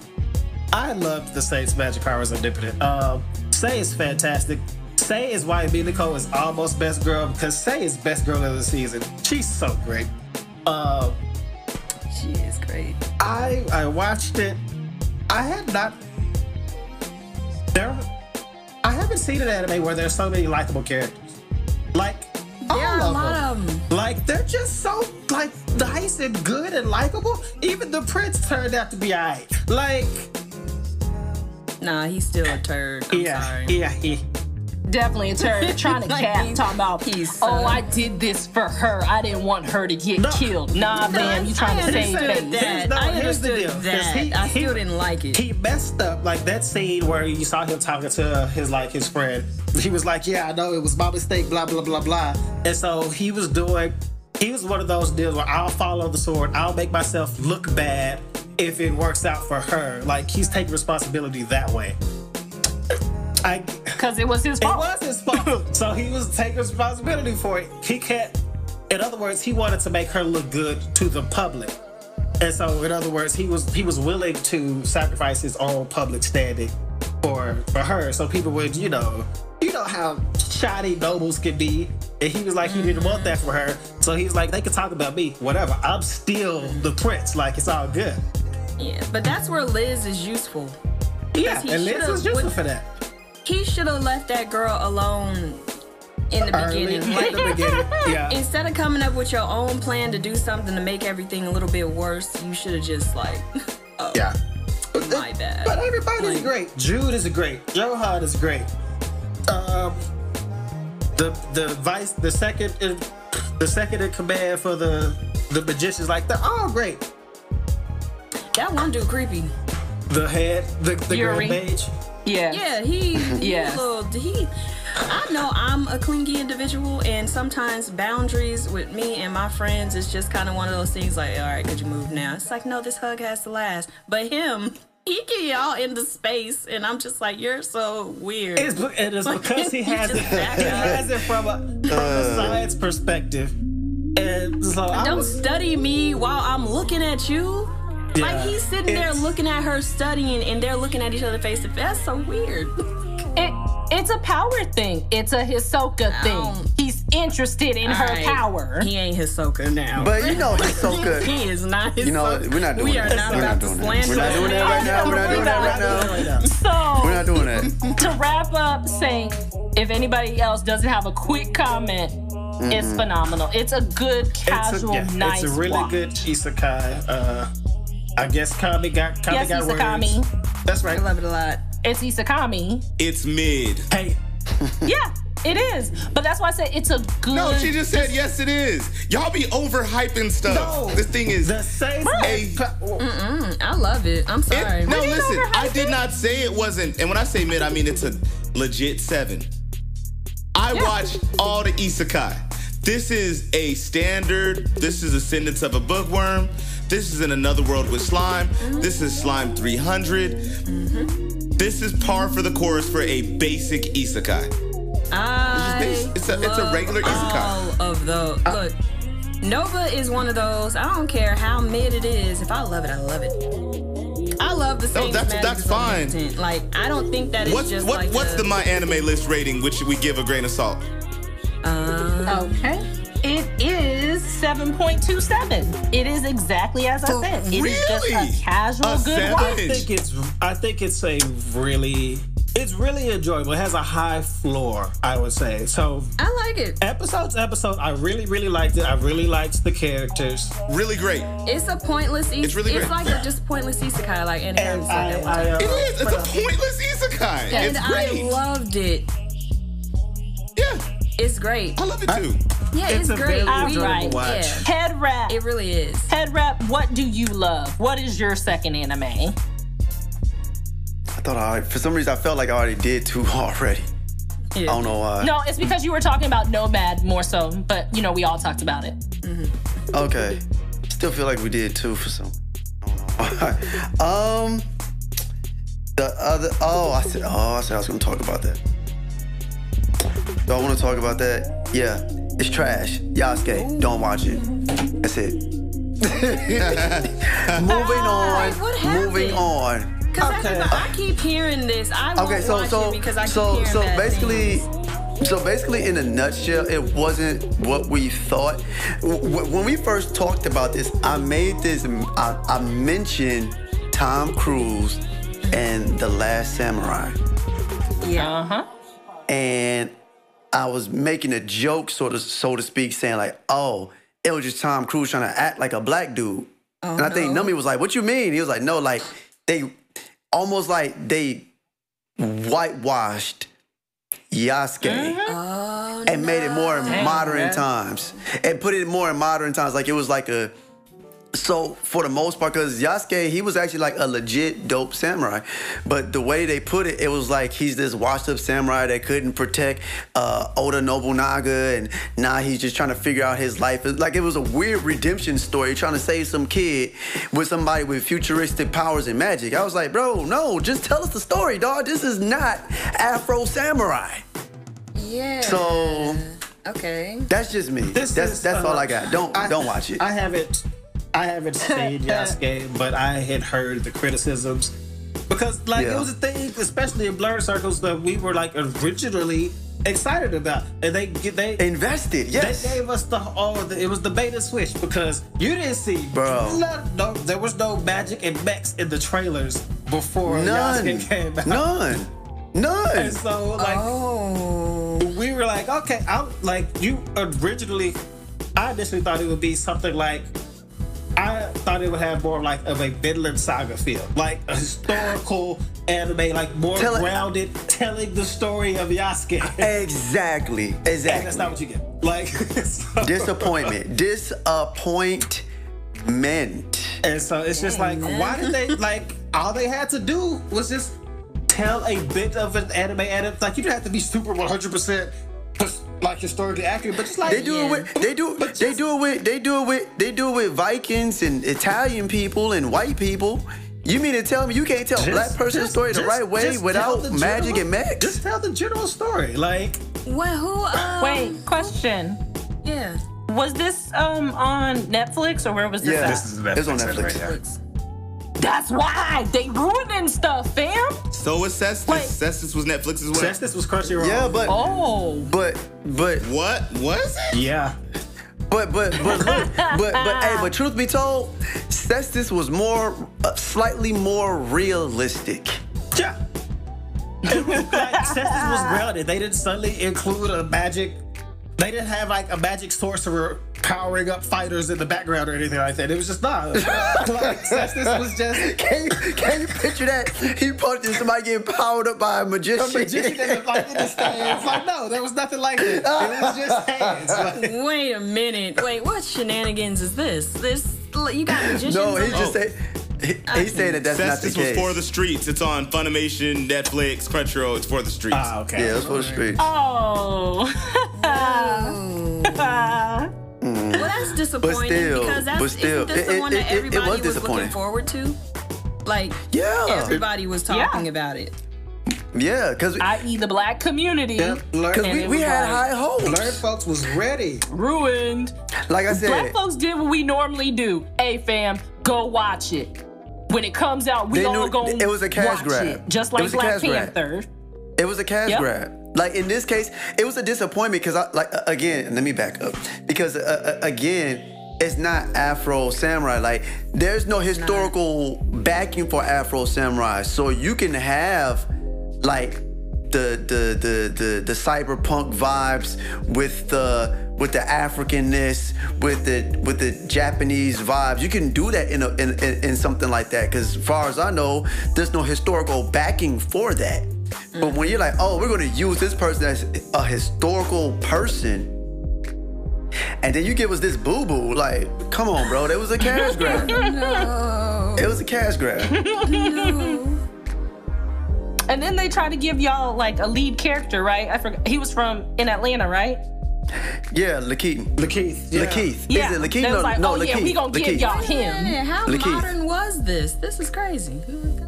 I loved the Saints Magic Powers Omnipotent. Um, Sei is fantastic. Sei is why B. Nicole is almost best girl because Sei is best girl of the season. She's so great. Uh, She is great. I I watched it. I had not there. I haven't seen an anime where there's so many likable characters. Like all There are a of lot them. of them. Like they're just so like nice and good and likable. Even the prince turned out to be alright. Like Nah, he's still a turd. I'm yeah, sorry. yeah, he. Definitely a turd (laughs) trying to Like, cap, talking about, peace. oh, I did this for her. I didn't want her to get No. killed. Nah, man, you trying I to save understood face. that. No, I here's the deal. deal, 'cause that. he- I he- didn't like it. He messed up like that scene where you saw him talking to his like his friend. He was like, "Yeah, I know it was my mistake." Blah blah blah blah. And so he was doing. He was one of those deals where I'll follow the sword. I'll make myself look bad if it works out for her. Like he's taking responsibility that way. I. Because it was his fault. It was his fault. (laughs) so he was taking responsibility for it. He can't. In other words, he wanted to make her look good to the public. And so, in other words, he was he was willing to sacrifice his own public standing for for her, so people would, you know, you know how shoddy nobles can be. And he was like, he didn't want that for her, so he was like, they can talk about me, whatever. I'm still the prince, like it's all good. Yeah, but that's where Liz is useful. Yeah, he and Liz should've useful would- for that. He should have left that girl alone in the Early beginning. (laughs) in Like, the beginning, yeah. instead of coming up with your own plan to do something to make everything a little bit worse, you should have just like, (laughs) oh, Yeah. my bad. But everybody's Like- great. Jude is great. Johan is great. Um, the the vice, the second, in, the second in command for the the magicians, like they're all great. that one dude creepy. The head, the the Yuri. grand mage. Yeah. Yeah, he, he Yes. a little, he. I know I'm a clingy individual, and sometimes boundaries with me and my friends is just kind of one of those things. Like, all right, could you move now? It's like, no, this hug has to last. But him, he get y'all into space, and I'm just like, you're so weird. It's, be- and it's because he (laughs) has it. He has it from a from a uh. science perspective, and so Don't was. study me while I'm looking at you. Yeah, like he's sitting there looking at her studying, and they're looking at each other face to face. That's so weird. It, it's a power thing. It's a Hisoka thing. He's interested in her Alright, power. He ain't Hisoka now. But you know he's so good. He is not Hisoka. You know, we're not doing We that. are not We're about not doing that. We're not doing that right now. We're not doing that right now. So We're not doing that. to wrap up, saying if anybody else doesn't have a quick comment, it's phenomenal. It's a good, casual, it's a, yeah, nice It's a really watch. good isekai. Uh, I guess Kami got Kami Yes, got Isakami. words. That's right. I love it a lot. It's Isakami. It's mid. Hey, (laughs) Yeah, it is. But that's why I said it's a good. No, she just said yes. It is. Y'all be overhyping stuff. No. This thing is. the same. Hey. Oh. I love it. I'm It- sorry. no, listen. I did not say it wasn't. And when I say mid, I mean it's a legit seven. I watched all the isekai. This is a standard. This is Ascendance of a Bookworm. This is in another world with slime. This is Slime 300. This is par for the course for a basic isekai. I It's- it's a- it's a regular isekai. All of those. Uh, look, Nova is one of those. I don't care how mid it is. If I love it, I love it. I love the oh, same. Oh, that's- that's fine. Like I don't think that it's What's just what, like what's a- the MyAnimeList rating, which we give a grain of salt? Uh, okay. It is 7.27. It is exactly as I For said. It is just really? a casual A good seven? watch. I think it's. I think it's a really. It's really enjoyable. It has a high floor, I would say. So I like it. episodes, episode, I really, really liked it. I really liked the characters. Really great. It's a pointless. Is- It's really It's like a just pointless isekai, like Andy And Harris said I, I, uh, It is. It's a pointless isekai. and It's I loved it. yeah, It's great. I love it too. Yeah, It's it's, a great. very We- enjoyable watch. Yeah, Head wrap. it really is. Head wrap, what do you love? What is your second anime? I thought I, for some reason, I felt like I already did two (laughs) already. I don't know why. No, it's because you were talking about Nomad more so, but you know, we all talked about it. Okay. Still feel like we did two for some. I don't know. um, the other. Oh, I said. Oh, I said I was gonna talk about that. Do I want to talk about that? Yeah, it's trash. Yasuke, don't watch it. That's it. (laughs) moving on. what moving on. Because Okay. I keep hearing this. I won't Okay, so watch so it because I keep so hearing so bad basically. things. So basically, in a nutshell, it wasn't what we thought. W- w- When we first talked about this, I made this. I, I mentioned Tom Cruise and The Last Samurai. Yeah. Uh huh. and I was making a joke, sort of, so to speak, saying like, "Oh, it was just Tom Cruise trying to act like a black dude." Oh, and I think Numi was like, "What you mean?" He was like, "No, like they almost like they whitewashed Yasuke uh-huh. Oh, and made it more in modern man. times and put it more in modern times, like it was like a." So for the most part, because Yasuke, he was actually like a legit dope samurai, but the way they put it, it was like he's this washed-up samurai that couldn't protect uh, Oda Nobunaga, and now he's just trying to figure out his life. It's like it was a weird redemption story, trying to save some kid with somebody with futuristic powers and magic. I was like, bro, no, just tell us the story, dog. This is not Afro Samurai. Yeah. So okay. that's just me. This that's is, that's uh, all I got. Don't I- don't watch it. I haven't, I haven't seen (laughs) Yasuke, but I had heard the criticisms because, like, Yeah. it was a thing, especially in Blur Circles, that we were like originally excited about, and they they. Invested, yes. They gave us the all the it was the beta switch because you didn't see Bro. no, no there was no magic and mechs in the trailers before None. Yasuke came out. None. None. And so like Oh. we were like, okay, I'm like you originally. I initially thought it would be something like. I thought it would have more like of a Vinland Saga feel, like a historical anime, like more Tell it- grounded, telling the story of Yasuke. Exactly, Exactly. that's not what you get. Like, (laughs) so- Disappointment. Disappointment. And so it's just like, why did they like? All they had to do was just tell a bit of an anime, and it's like you don't have to be super one hundred percent like historically accurate, but just like They do it with they do But they do it with they do it with they do it with Vikings and Italian people and white people. You mean to tell me you can't tell a black person's just- story the just- right way without the magic and mechs? Just tell the general story, like. Well, who? Um, Wait, question. Yeah. Was this um on Netflix or where was this yeah, at? This is Netflix it's on Netflix. right now. That's why they ruining stuff, fam. So was Cestus. Wait. Cestus was Netflix as well. Cestus was Crunchyroll. Yeah, but Oh, but but What was it? yeah, But but but look, (laughs) but but hey, but truth be told, Cestus was more uh, slightly more realistic. yeah. Cestus was grounded. They didn't suddenly include a magic. They didn't have like a magic sorcerer powering up fighters in the background or anything like that. It was just not. (laughs) like Cestus was just (laughs) Can you, can you picture that? He punching somebody getting powered up by a magician. a magician in the, like in the stands. Like no, there was nothing like that. It was just hands. Like, Wait a minute. Wait, what shenanigans is this? This you got magicians? no, he on- just say he, he's saying that that's not the Cestus was for the streets. It's on Funimation, Netflix, Crunchyroll. It's for the streets. ah, okay. yeah, it's for the streets. oh. (laughs) Mm-hmm. Well, that's disappointing still- because that's but still, isn't this it- the it- one it- that it- it everybody was was, looking disappointing. forward to? Like Yeah, everybody was talking Yeah. about it. yeah, because I.e. the black community. Because And we, we had like- high hopes. Learn folks was ready. Ruined. Like I said, Black folks did what we normally do. Hey, fam, go watch it. When it comes out, we They all knew- go it was a cash grab. it. Just It like was a Black cash grab. Panther. it was a cash Yep. grab. Like in this case, it was a disappointment because I like again. Let me back up because uh, uh, again, it's not Afro Samurai. Like there's no historical backing for Afro Samurai, so you can have like the the the the, the cyberpunk vibes with the with the Africanness, with the with the Japanese vibes. You can do that in a in, in, in something like that. Because as far as I know, there's no historical backing for that. But when you're like, oh, we're gonna use this person as a historical person, and then you give us this boo boo, like, come on, bro, that was a cash (laughs) grab. It was a cash grab. And then they try to give y'all like a lead character, right? I forgot. He was from in Atlanta, right? Yeah, Lakeith. Lakeith. Yeah. Lakeith. Yeah. Is it Lakeith? They No, like, no, oh yeah, Lakeith. we gonna give Lakeith. y'all him. Yeah, how Lakeith. modern was this? This is crazy.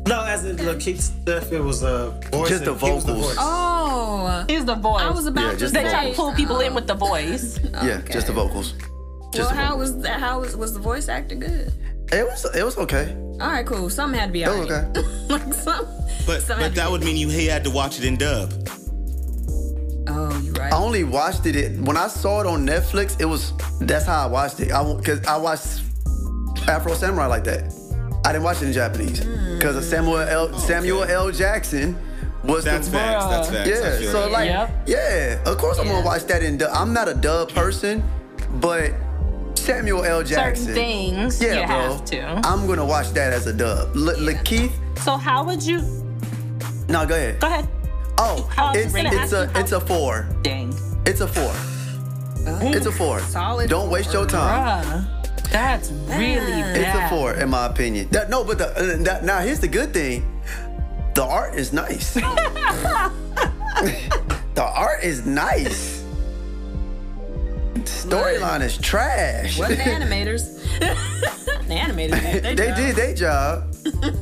No, as in Lakeith stuff, it was a voice. Just the and he was vocals. voice. Oh, was the voice. I was about Yeah, to just they try to pull people in with the oh. voice. (laughs) Yeah, just the vocals. Well, Just the how was that? How was was the voice acting good? It was it was okay. All right, cool. Something had to be It all was right. okay. (laughs) like some. But some but that would mean you had to watch it in dub. Oh, you right. I only watched it when I saw it on Netflix. It was that's how I watched it. I because I watched Afro Samurai like that. I didn't watch it in Japanese mm. because of Samuel L. Samuel L. Jackson was That's the facts. That's facts. Yeah. So like Yep. yeah, of course I'm Yeah. gonna watch that in dub. I'm not a dub person, but Samuel L. Jackson. Certain things Yeah, you bro. have to. I'm gonna watch that as a dub. L- Lakeith, So how would you? no, go ahead. Go ahead. Oh, it's it's a it's a four. Dang. It's a four. It's a four. Solid Don't waste your time. Bruh, that's really bad. It's a four, in my opinion. That, no, but the, uh, that, now here's the good thing: the art is nice. (laughs) the art is nice. Storyline is trash. What the animators? (laughs) the animators they did their job.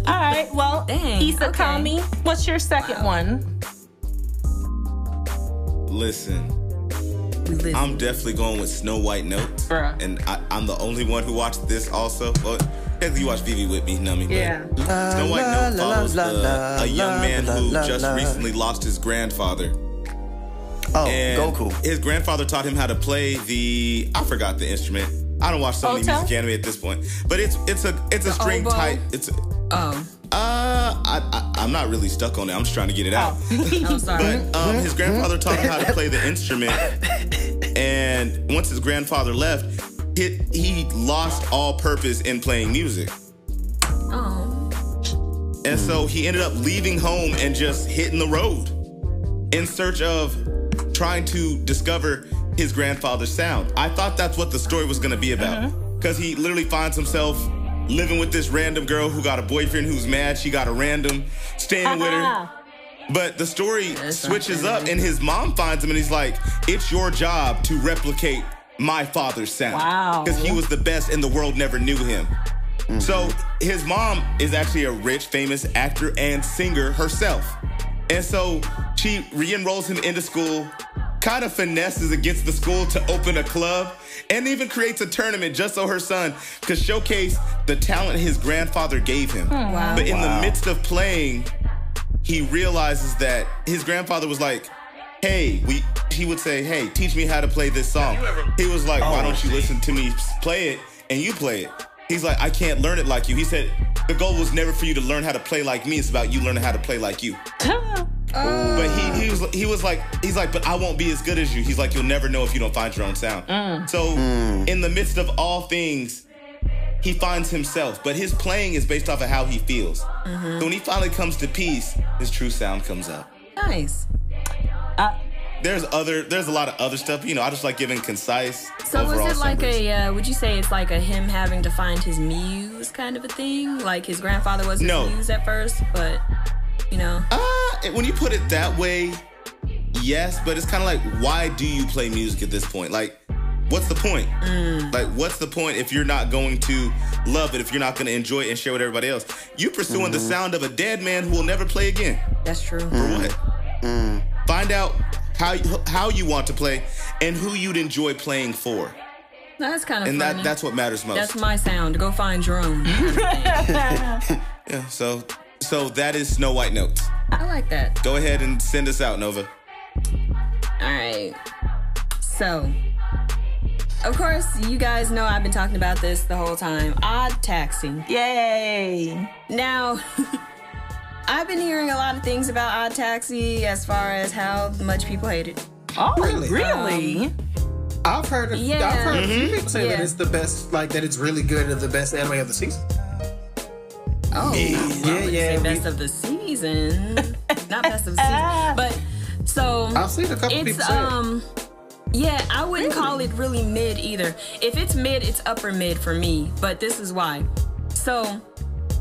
All right. Well, Dang, Isakami, what's your second one? Listen, Listen. I'm definitely going with Snow White Notes. Bruh. And I, I'm the only one who watched this also. Well, because you watched Vivy with me, Nummy. but Snow White La, Note la, follows la, the, a young la, man la, who la, just la. recently lost his grandfather. Oh, And Goku. his grandfather taught him how to play the I forgot the instrument. I don't watch so many Hotel? music anime at this point, but it's it's a it's a string oboe? type. It's a, oh, uh I, I I'm not really stuck on it. I'm just trying to get it out. (laughs) I'm sorry. But um, his grandfather taught him how to play the instrument, and once his grandfather left, he, he lost all purpose in playing music. oh, And so he ended up leaving home and just hitting the road in search of trying to discover his grandfather's sound. I thought that's what the story was going to be about. Because he literally finds himself living with this random girl who got a boyfriend who's mad she got a random, staying with her. (laughs) But the story That's switches up, and his mom finds him, and he's like, "It's your job to replicate my father's sound." Wow. Because he was the best, and the world never knew him. Mm-hmm. So his mom is actually a rich, famous actor and singer herself, and so she re-enrolls him into school, kind of finesses against the school to open a club, and even creates a tournament just so her son could showcase the talent his grandfather gave him. Hmm. wow. But in the midst of playing, he realizes that his grandfather was like, "Hey, we." He would say, "Hey, teach me how to play this song." He was like, "Why don't you listen to me play it and you play it?" He's like, "I can't learn it like you." He said, "The goal was never for you to learn how to play like me. It's about you learning how to play like you." (laughs) But he, he was he was like he's like, but I won't be as good as you. He's like, you'll never know if you don't find your own sound. Mm. So mm. in the midst of all things, he finds himself. But his playing is based off of how he feels. So when he finally comes to peace, his true sound comes up. nice. Uh, there's other there's a lot of other stuff. You know, I just like giving concise. So overall is it like summaries. a? Uh, would you say it's like a him having to find his muse kind of a thing? Like his grandfather was his No. muse at first, but you know, Uh, when you put it that way, yes, but it's kind of like, why do you play music at this point? Like, what's the point? Mm. Like, what's the point if you're not going to love it, if you're not going to enjoy it and share it with everybody else? You pursuing the mm-hmm. sound of a dead man who will never play again. that's true. For what? Mm. Mm. Find out how you, how you want to play and who you'd enjoy playing for, That's kind of and funny. that that's what matters most. That's my sound. Go find your own. kind of thing. yeah. So so that is Snow White Notes. I like that. Go ahead and send us out, Nova. All right. So, of course, you guys know I've been talking about this the whole time. Odd taxi. Yay. Now, (laughs) I've been hearing a lot of things about Odd Taxi as far as how much people hate it. Oh, Really? really? Um, I've heard. Of, Yeah. I've heard a few people say that it's the best. Like that, it's really good and the best anime of the season. Oh, Yeah, yeah. say we- best of the season, (laughs) not best of the season, but so I've seen a couple it's people say um. Yeah, I wouldn't call it really mid either. If it's mid, it's upper mid for me. But this is why. So,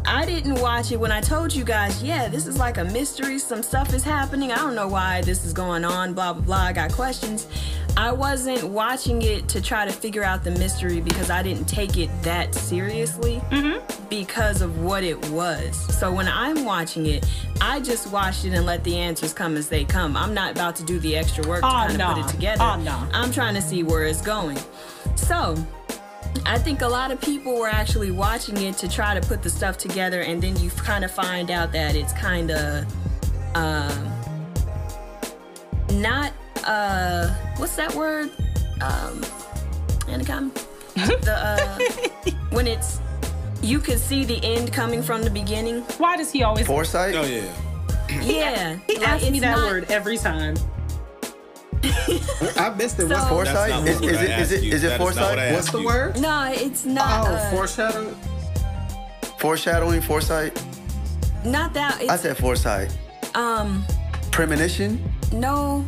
I didn't watch it when I told you guys, yeah, this is like a mystery. Some stuff is happening. I don't know why this is going on, blah, blah, blah. I got questions. I wasn't watching it to try to figure out the mystery because I didn't take it that seriously mm-hmm. because of what it was. So when I'm watching it, I just watch it and let the answers come as they come. I'm not about to do the extra work to Oh, kind of no. put it together. Oh, no. I'm trying to see where it's going. So, I think a lot of people were actually watching it to try to put the stuff together, and then you kind of find out that it's kind of um, not uh, what's that word? Um, Anaconda. (laughs) the uh, when it's you can see the end coming from the beginning. Why does he always Foresight? Oh yeah. Yeah, He like, asks me that not- word every time. (laughs) I missed it. So- What's, Foresight? That's Is, what is I it is it you. is it That is not what foresight? what's the you. word? no, it's not. Oh, uh, foreshadow. Foreshadowing, foresight. not that. It's, I said foresight. um. Premonition. No,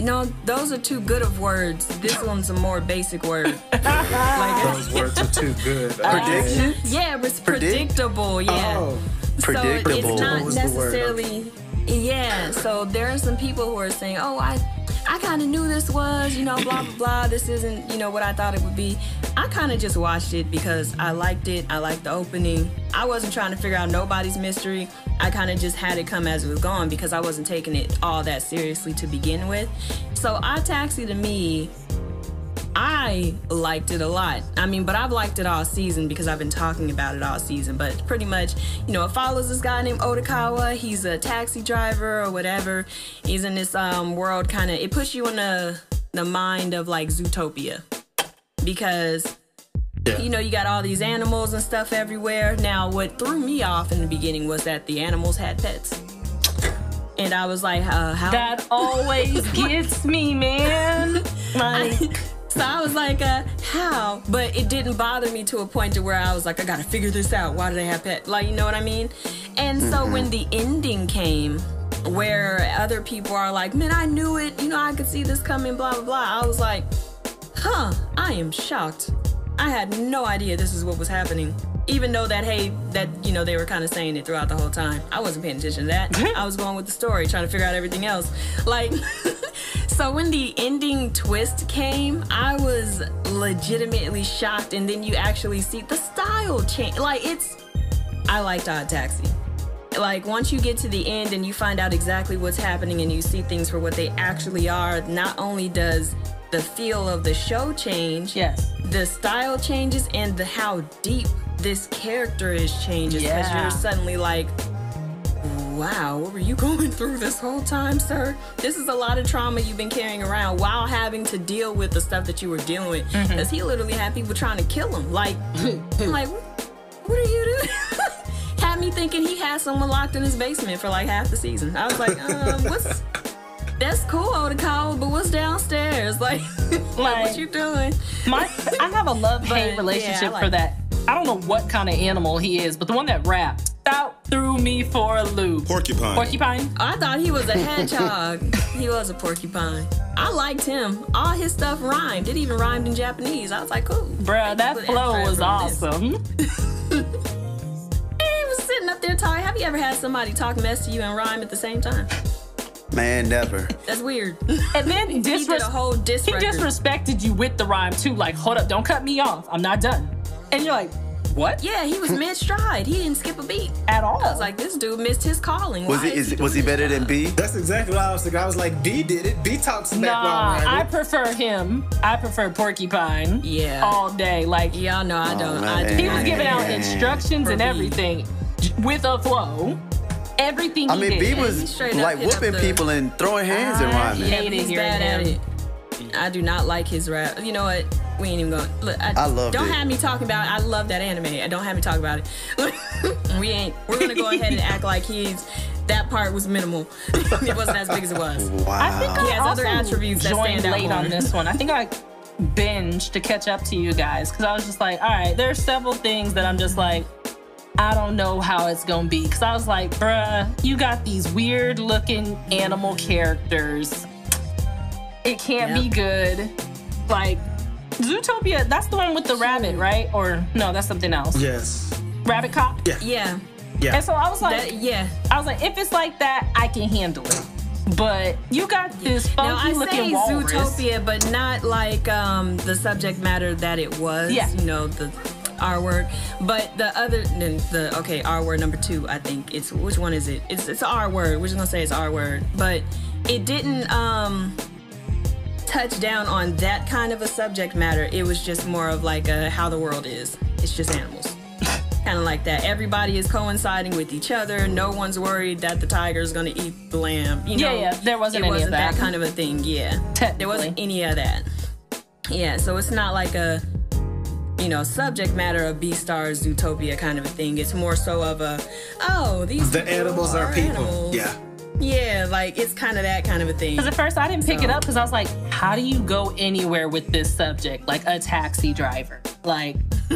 no, those are too good of words. This (laughs) one's a more basic word. (laughs) like, Those words are too good. Prediction. yeah, it's Predict? predictable. Yeah. Oh, So Predictable. it's not the word? necessarily. Yeah. So there are some people who are saying, "Oh, I, I kind of knew this was, you know, blah blah blah. This isn't, you know, what I thought it would be." I kind of just watched it because I liked it. I liked the opening. I wasn't trying to figure out nobody's mystery. I kind of just had it come as it was going because I wasn't taking it all that seriously to begin with. So I Taxi to me I liked it a lot. I mean, but I've liked it all season because I've been talking about it all season. But pretty much, you know, it follows this guy named Odokawa. He's a taxi driver or whatever. He's in this um, world kind of, it puts you in the, the mind of like Zootopia. Because, you know, you got all these animals and stuff everywhere. Now, what threw me off in the beginning was that the animals had pets. And I was like, uh, how? that always (laughs) gets me, man? (laughs) Like So I was like, uh, how? But it didn't bother me to a point to where I was like, I gotta figure this out. Why do they have pet? Like, you know what I mean? And so when the ending came, where other people are like, man, I knew it. You know, I could see this coming, blah, blah, blah. I was like, huh, I am shocked. I had no idea this is what was happening. Even though that, hey, that, you know, they were kind of saying it throughout the whole time. I wasn't paying attention to that. (laughs) I was going with the story, trying to figure out everything else. Like, (laughs) so when the ending twist came, I was legitimately shocked. And then you actually see the style change. Like, it's, I liked Odd Taxi. Like, once you get to the end and you find out exactly what's happening and you see things for what they actually are, not only does the feel of the show change, yes. the style changes and the how deep this character is changes because Yeah. you're suddenly like wow what were you (laughs) going through this whole time sir? This is a lot of trauma you've been carrying around while having to deal with the stuff that you were dealing with Mm-hmm. because he literally had people trying to kill him. Like (laughs) I'm like what are you doing? (laughs) Had me thinking he had someone locked in his basement for like half the season. I was like um what's that's cool call but what's downstairs? Like, like Like- what you doing? My, I have a love hate relationship yeah, like for that. I don't know what kind of animal he is, but the one that rapped out threw me for a loop. Porcupine. Porcupine? Oh, I thought he was a hedgehog. (laughs) he was a porcupine. I liked him. All his stuff rhymed. It even rhymed in Japanese. I was like, cool. Bruh, that flow was awesome. (laughs) He was sitting up there talking. Have you ever had somebody talk mess to you and rhyme at the same time? Man, never. That's weird. (laughs) And then he did a whole diss he disrespected you with the rhyme too. Like, hold up, don't cut me off. I'm not done. And you're like, what? yeah, he was mid stride. He didn't skip a beat. At all. I was like, this dude missed his calling. Was Why he is, was he this better than? B? That's exactly what I was thinking. I was like, B did it. B talks back Nah, while I prefer him. I prefer Porcupine. Yeah. All day. Like, Y'all know I oh, don't. I man. he was giving out instructions and For B. everything j- with a flow. Everything I he mean, did. B was like whooping the- people and throwing hands and I rhyming. hate Yeah, Hated he's hearing bad at him. It. I do not like his rap. You know what? We ain't even going. Look, I, I loved Don't it. have me talking about. I love that anime. I don't have me talk about it. (laughs) we ain't. We're gonna go ahead and act like he's. That part was minimal. (laughs) it wasn't as big as it was. Wow. I think I He has other attributes that stand out late more. on this one. I think I binged to catch up to you guys because I was just like, all right, there's several things that I'm just like, I don't know how it's gonna be. Because I was like, bruh, you got these weird looking animal characters. It can't be good. Like, Zootopia, that's the one with the rabbit, right? Or no, that's something else. yes. Rabbit Cop. Yeah. Yeah. Yeah. And so I was like, That, yeah. I was like, if it's like that, I can handle it. But you got this Now funky I looking say walrus. Zootopia, but not like um, the subject matter that it was. Yeah. You know the R word, but the other the, the okay R word number two. I think it's which one is it? It's it's R word. We're just gonna say it's R word, but it didn't um touch down on that kind of a subject matter. It was just more of like a how the world is. It's just animals. (laughs) Kind of like that. Everybody is coinciding with each other. No one's worried that the tiger's gonna eat the lamb. You know, yeah, yeah. there wasn't it any wasn't that. kind of a thing. Yeah, there wasn't any of that. Yeah, so it's not like a you know subject matter of Beastars Zootopia kind of a thing. It's more so of a oh these The people animals are people. animals. Yeah. Yeah, like it's kind of that kind of a thing. Because at first I didn't pick it up because I was like, how do you go anywhere with this subject? Like a taxi driver. Like, (laughs)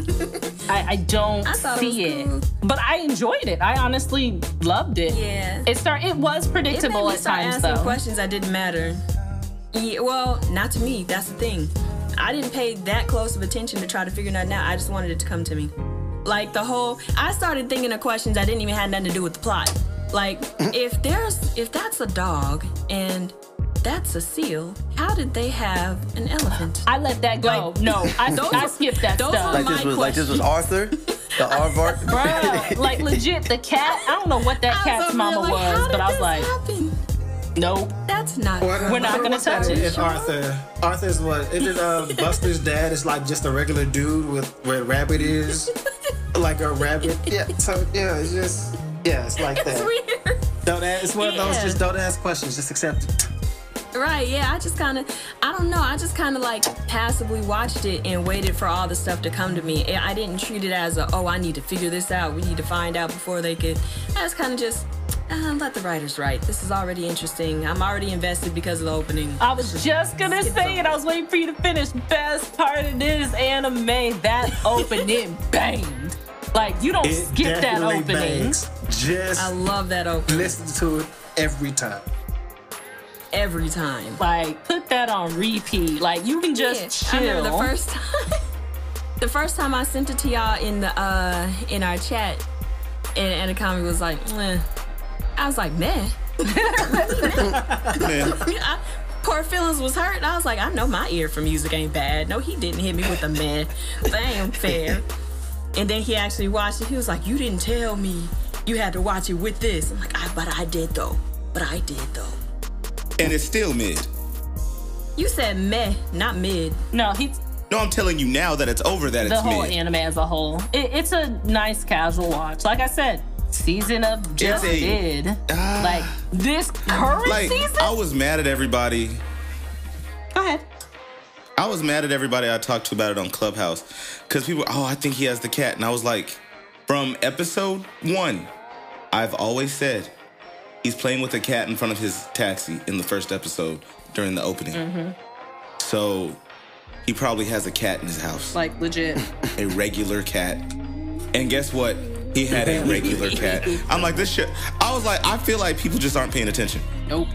I, I don't I it see it. cool. But I enjoyed it. I honestly loved it. Yeah. It start. It was It predictable me at times though. questions that didn't matter. Yeah, well, not to me. That's the thing. I didn't pay that close of attention to try to figure that out. I just wanted it to come to me. Like the whole, I started thinking of questions that didn't even have nothing to do with the plot. Like, if there's, if that's a dog and that's a seal, how did they have an elephant? I let that go. Like, no, I, those I skipped that those stuff. Like this my was like this was Arthur, the (laughs) aardvark. Bruh, like legit, the cat. I don't know what that I cat's over mama like, how was, did but I was like, happen? nope. That's not. We're not gonna touch it. It's Arthur. Arthur's what? Isn't uh, Buster's dad is like just a regular dude with where rabbit is? (laughs) like a rabbit. Yeah. So yeah, it's just yeah, it's like It's that. weird. Don't ask. It's one of those just don't ask questions. Just accept it. Right, yeah, I just kind of, I don't know, I just kind of like passively watched it and waited for all the stuff to come to me. I I didn't treat it as a, oh, I need to figure this out. We need to find out before they could. I just kind of just, uh, let the writers write. This is already interesting. I'm already invested because of the opening. I was just gonna Skip say it. I was waiting for you to finish. Best part of this anime, that (laughs) opening banged. Like you don't It skip that opening. bangs. Just I love that opening listen to it every time. every time. Like put that on repeat. Like you can just Yeah, I chill. remember the first time. (laughs) the first time I sent it to y'all in the uh in our chat, and Anakami was like, Meh. I was like, man. (laughs) (laughs) I, poor feelings was hurt. I was like, I know my ear for music ain't bad. No, he didn't hit me with a man. That ain't fair. And then he actually watched it. He was like, you didn't tell me you had to watch it with this. I'm like, I, but I did though. But I did though. And it's still mid. You said meh, not mid. no, he's No, I'm telling you now that it's over that the it's whole mid. anime as a whole. It, it's a nice casual watch. Like I said, season of just It's a- did. Ah. like this current like season. I was mad at everybody. Go ahead. I was mad at everybody I talked to about it on Clubhouse because people, oh, I think he has the cat, and I was like, from episode one, I've always said he's playing with a cat in front of his taxi in the first episode during the opening. Mm-hmm. So he probably has a cat in his house, Like legit. (laughs) a regular cat. And guess what? He had a regular cat. (laughs) I'm like, this shit. I was like, I feel like people just aren't paying attention. nope.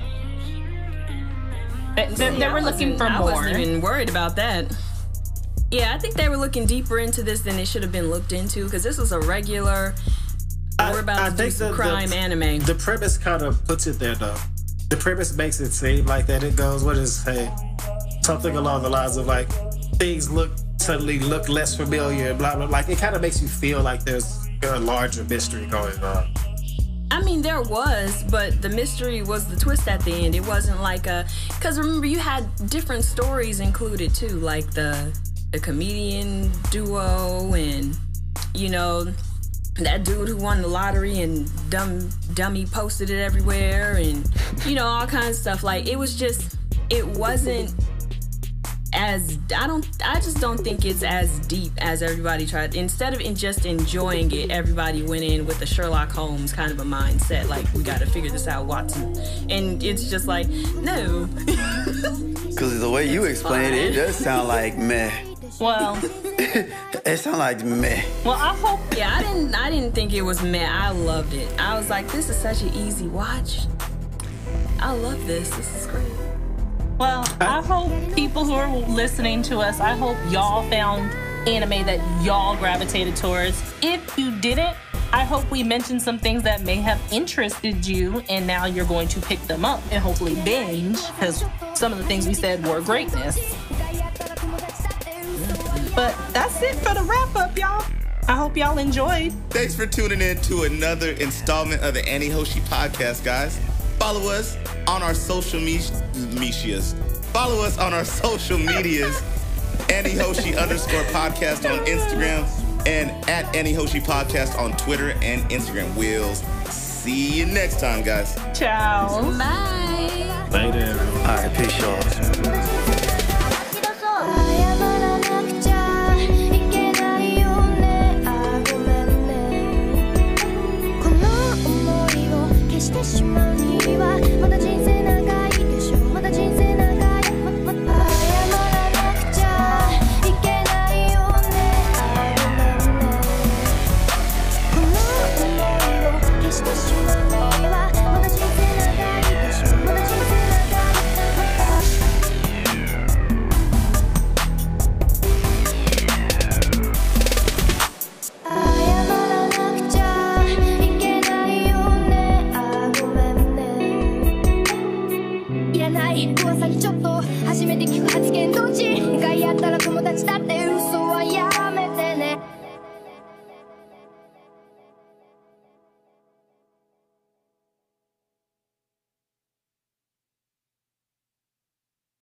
They, they- they were looking wasn't- for I more. wasn't even worried about that. Yeah, I think they were looking deeper into this than it should have been looked into because this was a regular. we're about to do some crime anime. The premise kind of puts it there, though. The premise makes it seem like that. It goes, what is, hey, something along the lines of like, things look suddenly look less familiar, blah blah. Like it kind of makes you feel like there's a larger mystery going on. I mean, there was, but the mystery was the twist at the end. It wasn't like a because remember you had different stories included too, like the the comedian duo and you know that dude who won the lottery and dumb dummy posted it everywhere and you know all kinds of stuff. Like it was just it wasn't as I don't I just don't think it's as deep as everybody tried. Instead of in just enjoying it, everybody went in with the Sherlock Holmes kind of a mindset, like we got to figure this out, Watson. And it's just like no, (laughs) Because the way you explain it, it does sound like meh. well, (laughs) It sounds like meh. well, I hope yeah, I didn't I didn't think it was meh. I loved it. I was like, this is such an easy watch. I love this. This is great. Well, I hope people who are listening to us, I hope y'all found anime that y'all gravitated towards. If you didn't, I hope we mentioned some things that may have interested you, and now you're going to pick them up and hopefully binge, because some of the things we said were greatness. But that's it for the wrap up, y'all. I hope y'all enjoyed. Thanks for tuning in to another installment of the AniHoshi podcast, guys. Follow us on our social me- medias. Follow us on our social medias. (laughs) AniHoshi underscore podcast on Instagram and at AniHoshi podcast on Twitter and Instagram. We'll see you next time, guys. Ciao. Bye. Later. All right, peace, y'all. してしまうにはまだ人生